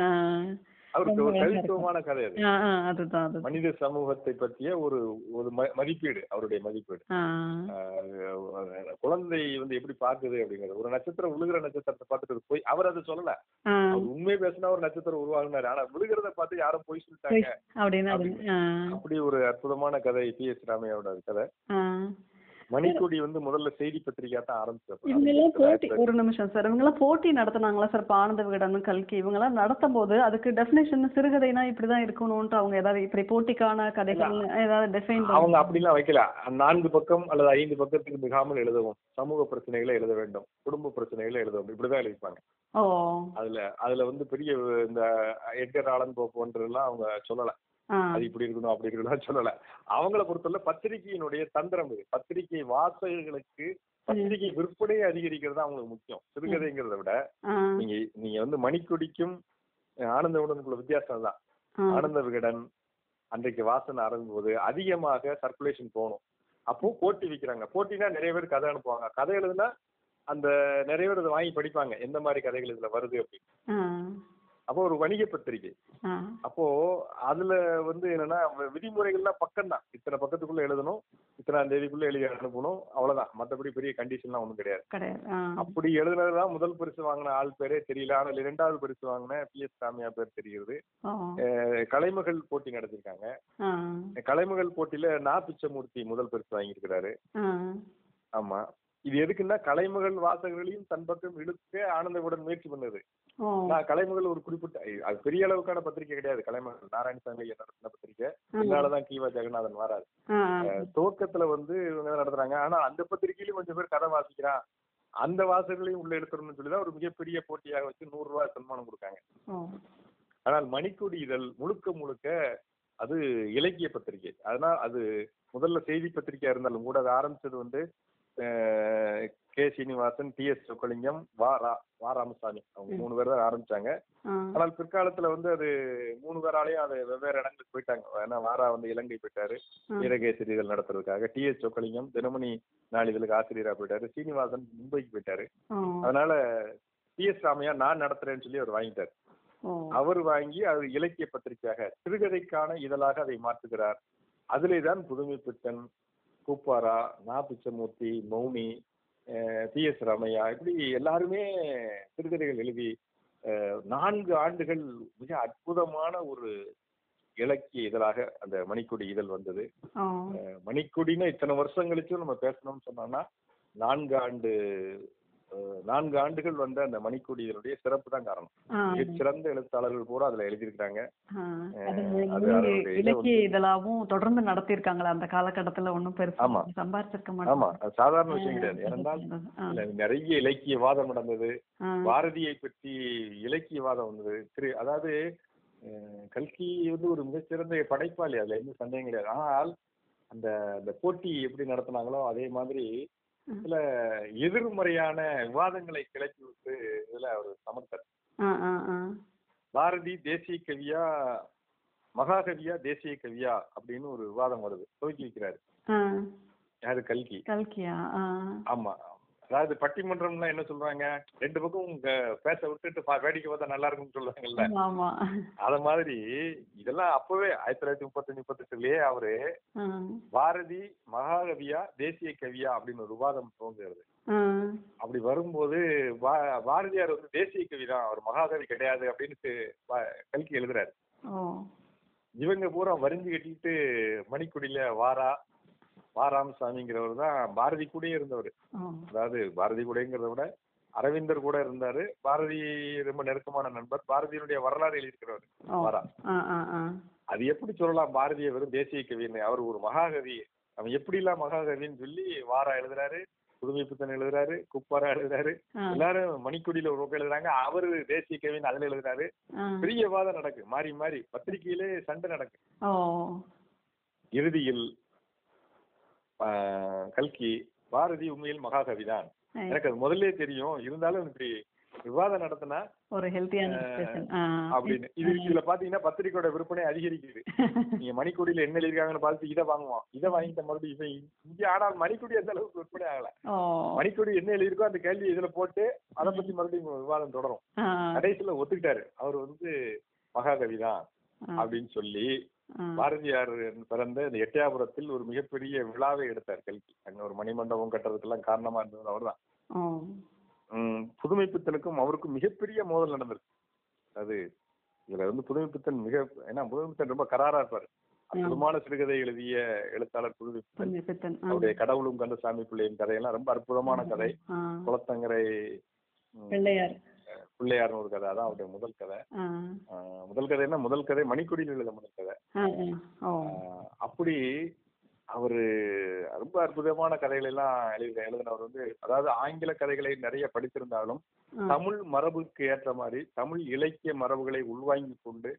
S3: அவருக்கு ஒரு
S1: அழகா
S3: கவித்துவமான கதை அது. மனித சமூகத்தை பற்றிய ஒரு ஒரு மதிப்பீடு அவருடைய மதிப்பீடு. குழந்தை வந்து எப்படி பாக்குது அப்படிங்கிறது. ஒரு நட்சத்திரம் விழுகிற நட்சத்திரத்தை பார்த்துட்டு போய் அவர் அதை சொல்லல. உண்மை பேசினா ஒரு நட்சத்திரம் உருவாகுனாரு. ஆனா விழுகிறத பார்த்து யாரும் போய் சொல்லிட்டாங்க. அப்படி ஒரு அற்புதமான கதை பி. எஸ். ராமையாவோட கதை. மணிக்கொடி வந்து முதல்ல செய்தி பத்திரிகையா தான் ஆரம்பிச்சது
S1: இவங்கெல்லாம் போட்டி ஒரு நிமிஷம் சார். இவங்கெல்லாம் போட்டி நடத்துனாங்களா சார்? இப்போ ஆனந்த விகடன் கல்கி இவங்கெல்லாம் நடத்தும் போது அதுக்கு டெஃபினேஷன் சிறுகதைனா இப்படிதான் இருக்கணும்ன்ட்டு அவங்க ஏதாவது இப்படி போட்டிக்கான கதைகள் ஏதாவது டிஃபைன்
S3: அவங்க அப்படிலாம் வைக்கல. நான்கு பக்கம் அல்லது ஐந்து பக்கத்துக்கு மிகாமல் எழுதவும். சமூக பிரச்சனைகளை எழுத வேண்டும். குடும்ப பிரச்சனைகளை எழுத வேண்டும். இப்படிதான் எழுதிப்பாங்க. அதுல அதுல வந்து பெரிய இந்த எட்கர் ஆலன் போ போன்றதெல்லாம் அவங்க சொல்லல. அது இப்படி இருக்கணும் அப்படி இருக்கணும் சொல்லல. அவங்கள பொறுத்தவரை பத்திரிகையினுடைய தந்திரம் இது. பத்திரிகை வாசகர்களுக்கு பத்திரிகை விற்பனையை அதிகரிக்கிறது அவங்களுக்கு முக்கியம். சிறுகதைங்கிறத விட நீங்க நீங்க வந்து மணிக்கொடிக்கும் ஆனந்த விகடனுக்குள்ள வித்தியாசம் தான். ஆனந்த விகடன் அன்றைக்கு வாசனை ஆரம்பிக்கும் போது அதிகமாக சர்க்குலேஷன் போகணும் அப்போ போட்டி வைக்கிறாங்க. போட்டினா நிறைய பேர் கதை அனுப்புவாங்க. கதை எழுதுனா அந்த நிறைய பேர் இதை வாங்கி படிப்பாங்க. எந்த மாதிரி கதைகள் இதுல வருது அப்படின்னு. அப்போ ஒரு வணிக பத்திரிகை. அப்போ அதுல வந்து என்னன்னா விதிமுறைகள்லாம் பக்கம் தான் இத்தனை பக்கத்துக்குள்ள எழுதணும் இத்தனாம் தேதிக்குள்ள எழுதி அனுப்பணும் அவ்வளவுதான். மத்தபடி பெரிய கண்டிஷன்லாம் ஒண்ணும் கிடையாது. அப்படி எழுதுனதுதான் முதல் பரிசு வாங்கின ஆள் பேரே தெரியல. ஆனால் இரண்டாவது பரிசு வாங்கின பி. எஸ். சாமியா பேர் தெரிகிறது. கலைமகள் போட்டி நடத்திருக்காங்க கலைமகள் போட்டியில நா பிச்சமூர்த்தி முதல் பரிசு வாங்கியிருக்கிறாரு. ஆமா. இது எதுக்குன்னா கலைமகள் வாசகர்களையும் தன் பக்கம் இழுக்க ஆனந்தவுடன் முயற்சி பண்ணுது. நான் கலைமகள் ஒரு குறிப்பிட்ட அது பெரிய அளவுக்கான பத்திரிக்கை கிடையாது. கலைமகள் நாராயணசாமி நடத்தின பத்திரிக்கை. இதனாலதான் கீவா ஜெகநாதன் வராது துவக்கத்துல வந்து இவங்க நடத்துறாங்க ஆனா அந்த பத்திரிகையிலும் கொஞ்சம் பேர் கதை வாசிக்கிறான். அந்த வாசகர்களையும் உள்ள எடுத்துடணும்னு சொல்லி தான் ஒரு மிகப்பெரிய போட்டியாக வச்சு நூறு ரூபாய் சன்மானம் கொடுக்காங்க. ஆனால் மணிக்கொடி இதழ் முழுக்க முழுக்க அது இலக்கிய பத்திரிகை அதனால் அது முதல்ல செய்தி பத்திரிகையா இருந்தாலும் கூட அது ஆரம்பிச்சது வந்து K. Srinivasan D S. Chockalingam Va Ra வா. ராமசாமி. அவங்க மூணு பேர் தான் ஆரம்பிச்சாங்க. ஆனால் பிற்காலத்துல வந்து அது மூணு பேராலையும் அது வெவ்வேறு இடங்களுக்கு போயிட்டாங்க. ஏன்னா வாரா வந்து இலங்கை போயிட்டாரு. வீரகேசரி இதழ் நடத்துறதுக்காக. டி. எஸ். சொக்கலிங்கம் தினமணி நாளிதழுக்கு ஆசிரியரா போயிட்டாரு. சீனிவாசன் மும்பைக்கு போயிட்டாரு. அதனால டி எஸ். ராமையா நான் நடத்துறேன்னு சொல்லி அவர் வாங்கிட்டார். அவர் வாங்கி அது இலக்கிய பத்திரிகையாக சிறுகதைக்கான இதழாக அதை மாற்றுகிறார். அதிலே தான் புதுமை பித்தன் கூப்பாரா நா பிச்சமூர்த்தி மௌனி டி எஸ் ராமையா இப்படி எல்லாருமே சிறுகதைகள் எழுதி நான்கு ஆண்டுகள் மிக அற்புதமான ஒரு இலக்கிய இதழாக அந்த மணிக்கொடி இதழ் வந்தது. மணிக்கொடின்னு இத்தனை வருஷம் கழிச்சும் நம்ம பேசணும்னு சொன்னோம்னா நான்கு ஆண்டு நான்கு ஆண்டுகள் வந்த அந்த மணிக்கொடி இதழுடைய சிறப்பு தான் காரணம்.
S1: ஆ.
S3: மிகச்சிறந்த எழுத்தாளர்கள் பூரா அதுல எழுதியிருக்காங்க
S1: இலக்கிய இதழாவும் தொடர்ந்து நடத்தியிருக்காங்களா அந்த காலகட்டத்துல ஒண்ணும் பெருசா
S3: ஆமா.
S1: சம்பாரிச்சிருக்க
S3: ஆமா.
S1: மாட்டாங்க.
S3: அது சாதாரண விஷயம் கிடையாது. ஏனென்றால் நிறைய இலக்கியவாதம் நடந்தது. பாரதியை பற்றி இலக்கியவாதம் வந்தது. திரு அதாவது கல்கி வந்து ஒரு மிகச்சிறந்த படைப்பாளி. அதுல எந்த சந்தேகம் கிடையாது. ஆனால் அந்த அந்த போட்டி எப்படி நடத்துனாங்களோ அதே மாதிரி சில எதிர்மறையான விவாதங்களை கிளப்பி விட்டு இதுல அவர் சமர்த்தர். பாரதி தேசிய கவியா மகாகவியா தேசிய கவியா அப்படின்னு ஒரு விவாதம் வருது. துவக்கி வைக்கிறாரு. யாரு கல்கி?
S1: கல்கியா?
S3: ஆமா. அதாவது பட்டிமன்றம்னா என்ன சொல்றாங்க? ரெண்டு பக்கம் உங்க பேச விட்டுட்டு வேடிக்கை பார்த்தா நல்லா இருக்கும்னு
S1: ஆமா
S3: அத மாதிரி இதெல்லாம் அப்பவே ஆயிரத்தி தொள்ளாயிரத்தி முப்பத்தஞ்சு முப்பத்தெட்டுலயே அவரு பாரதி மகாகவியா தேசிய கவியா அப்படின்னு ஒரு விவாதம் துவங்குறது
S1: ஆ,
S3: அப்படி வரும்போது பாரதியார் வந்து தேசிய கவி தான் அவர் மகாகவி கிடையாது அப்படின்னு கல்கி எழுதுறாரு. இவங்க பூரா வரிஞ்சு கட்டிட்டு மணிக்குடியில வாரா வாராமசாமிங்கிறவர் தான் பாரதி கூடயே இருந்தவர். அதாவது பாரதி கூடங்கிறத விட அரவிந்தர் கூட இருந்தாரு. பாரதி ரொம்ப நெருக்கமான நண்பர். பாரதியினுடைய வரலாறு எழுதியிருக்கிறவர். வாரா. அது எப்படி சொல்லலாம்? பாரதிய வெறும் தேசிய கவின்னு. அவர் ஒரு மகாகவி. அவன் எப்படிலாம் மகாகவின்னு சொல்லி வாரா எழுதுறாரு புதுமை புத்தன் எழுதுறாரு குப்பாரா எழுதுறாரு. எல்லாரும் மணிக்குடியில ஒரு பக்கம் எழுதுறாங்க. அவரு தேசிய கவின்னு அதுல எழுதுறாரு. பெரிய வாதம் நடக்கு. மாறி மாறி பத்திரிகையிலே சண்டை நடக்கு. இறுதியில் கல்கி பாரதி உண்மையில் மகாகவி தான் எனக்கு அது முதல்ல தெரியும். இருந்தாலும் இப்படி விவாதம் நடத்தினா
S1: ஒரு ஹெல்த்தியான
S3: அப்படின்னு. இது இதுல பாத்தீங்கன்னா பத்திரிக்கையோட விற்பனை அதிகரிக்குது. நீங்க மணிக்கொடியில என்ன எழுதிருக்காங்கன்னு பார்த்து இதை வாங்குவோம் இதை வாங்கிட்ட மறுபடியும் இவன் இங்க ஆனால் மணிக்கொடி அந்த அளவுக்கு விற்பனை ஆகல. மணிக்கொடி என்ன எழுதியிருக்கோ அந்த கேள்வி இதுல போட்டு அதை பத்தி மறுபடியும் விவாதம் தொடரும். கடைசியில ஒத்துக்கிட்டாரு. அவர் வந்து மகாகவி தான் அப்படின்னு சொல்லி. பாரதியார் பிறந்த இந்த எட்டயாபுரத்தில் ஒரு மிகப்பெரிய விழாவை எடுத்தார் கல்கி. அங்க ஒரு மணிமண்டபம் கட்டுறதுக்கெல்லாம் காரணமா இருந்தது அவர்தான்.
S1: ஓ.
S3: உம் புதுமை பித்தனுக்கும் அவருக்கும் மிகப்பெரிய மோதல் நடந்திருக்கு. அது இதுல வந்து புதுமை பித்தன் மிக ஏன்னா புதுமை பித்தன் ரொம்ப கராரா இருப்பாரு. அற்புதமான சிறுகதை எழுதிய எழுத்தாளர் புதுமை பித்தன்.
S1: புதுமை பித்தன் ஆ.
S3: அவருடைய கடவுளும் கந்தசாமி பிள்ளையும் கதையெல்லாம் ரொம்ப அற்புதமான கதை. குளத்தங்கரை
S1: பிள்ளையார்
S3: பிள்ளையார்னு ஒரு கதை அதான் அவருடைய முதல் கதை. முதல் கதைன்னா முதல் கதை மணிக்கொடியில் எழுத முதல் கதை. அப்படி அவரு ரொம்ப அற்புதமான கதைகள் எல்லாம் எழுதி எழுதினவர் வந்து அதாவது ஆங்கில கதைகளை நிறைய படித்திருந்தாலும். தமிழ் மரபுக்கு ஏற்ற மாதிரி தமிழ் இலக்கிய மரபுகளை உள்வாங்கி கொண்டு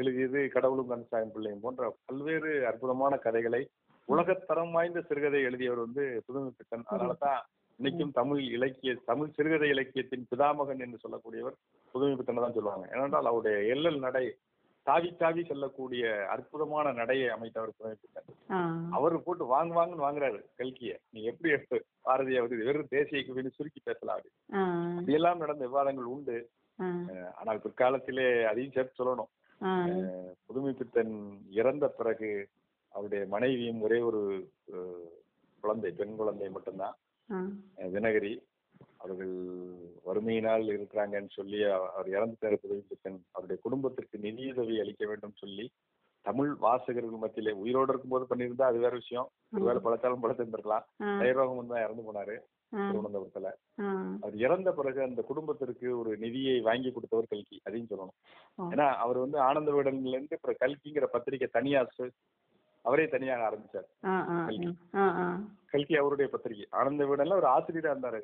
S3: எழுதியது கடவுளும் கந்தசாமி பிள்ளையும் போன்ற பல்வேறு அற்புதமான கதைகளை உலகத்தரம் வாய்ந்த சிறுகதை எழுதியவர் வந்து புதுமை பித்தன் அதனாலதான் இன்னைக்கும் தமிழ் இலக்கிய தமிழ் சிறுகதை இலக்கியத்தின் பிதாமகன் என்று சொல்லக்கூடியவர் புதுமை பித்தனை தான் சொல்லுவாங்க. ஏனென்றால் அவருடைய எல்லல் நடை தாவி தாவி செல்லக்கூடிய அற்புதமான நடையை அமைத்தவர் புதுமை பித்தன். அவர் போட்டு வாங்க வாங்கன்னு வாங்குறாரு கல்கிய. நீ எப்படி எடுத்து பாரதியை வந்து வெறும் தேசிய கவின்னு சுருக்கி பேசலாம் அப்படி. இப்படியெல்லாம் நடந்த விவாதங்கள் உண்டு. ஆனால் பிற்காலத்திலே அதையும் சேர்த்து சொல்லணும். புதுமை பித்தன் இறந்த பிறகு அவருடைய மனைவியும் ஒரே ஒரு குழந்தை பெண் குழந்தை மட்டும்தான். தினகரி அவர்கள் வறுமையினால் இருக்கிறாங்கன்னு சொல்லி அவ- அவர் இறந்துட்டாரு புதுமை பித்தன் அவருடைய குடும்பத்திற்கு நிதியுதவி அளிக்க வேண்டும் சொல்லி தமிழ் வாசகர்கள் மத்தியிலே உயிரோடு இருக்கும்போது பண்ணியிருந்தா அது வேற விஷயம். ஒருவேளை பழச்சாலும் பழத்திருந்திருக்கலாம்
S2: ஆ,
S3: தைரோகம் தான் இறந்து போனாரு திருவனந்தபுரத்துல. அவர் இறந்த பிறகு அந்த குடும்பத்திற்கு ஒரு நிதியை வாங்கி கொடுத்தவர் கல்கி அதையும் சொல்லணும். ஏன்னா அவர் வந்து ஆனந்த விடன்ல இருந்து கல்கிங்கிற பத்திரிகை தனியா அவரே தனியாக ஆரம்பிச்சார். கல்கி. அவருடைய பத்திரிகை. ஆனந்த விடன்ல ஒரு ஆசிரியரா இருந்தாரு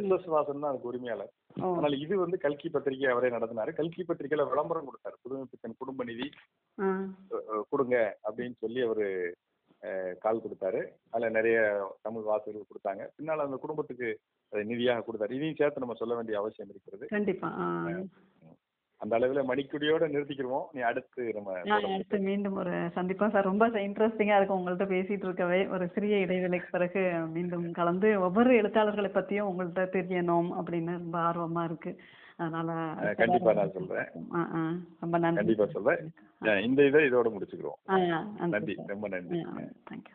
S3: எஸ் எஸ் வாசன் தான் அதுக்கு உரிமையாளர். ஆனால் இது வந்து கல்கி பத்திரிகை அவரே நடத்தினாரு. கல்கி பத்திரிகையில விளம்பரம் கொடுத்தாரு. புதுமைப்பித்தன் குடும்ப நிதி கொடுங்க அப்படின்னு சொல்லி அவரு கால் கொடுத்தாரு. அதுல நிறைய தமிழ் வாசகர்கள் கொடுத்தாங்க. பின்னால அந்த குடும்பத்துக்கு நிதியாக கொடுத்தாரு. இதையும் சேர்த்து நம்ம சொல்ல வேண்டிய அவசியம் இருக்கிறது. அந்த அளவுல மணிக்குடியோட நிறுத்திக்கிருவோம். நீ அடுத்து நம்ம
S2: அடுத்து மீண்டும் ஒரு சந்திப்பா சார் ரொம்ப இன்ட்ரெஸ்டிங்கா இருக்கும் உங்கள்ட்ட பேசிட்டு இருக்கவே. ஒரு சிறிய இடைவேளைக்கு பிறகு மீண்டும் கலந்து ஒவ்வொரு எழுத்தாளர்களை பத்தியும் உங்கள்ட்ட தெரியணும் அப்படின்னு ரொம்ப ஆர்வமா இருக்கு. அதனால
S3: கண்டிப்பா நான் சொல்றேன்.
S2: ரொம்ப நன்றி
S3: கண்டிப்பா சொல்றேன். இந்த இதை இதோட முடிச்சுக்கிறோம்
S2: நன்றி.
S3: ரொம்ப நன்றி.
S2: தேங்க்யூ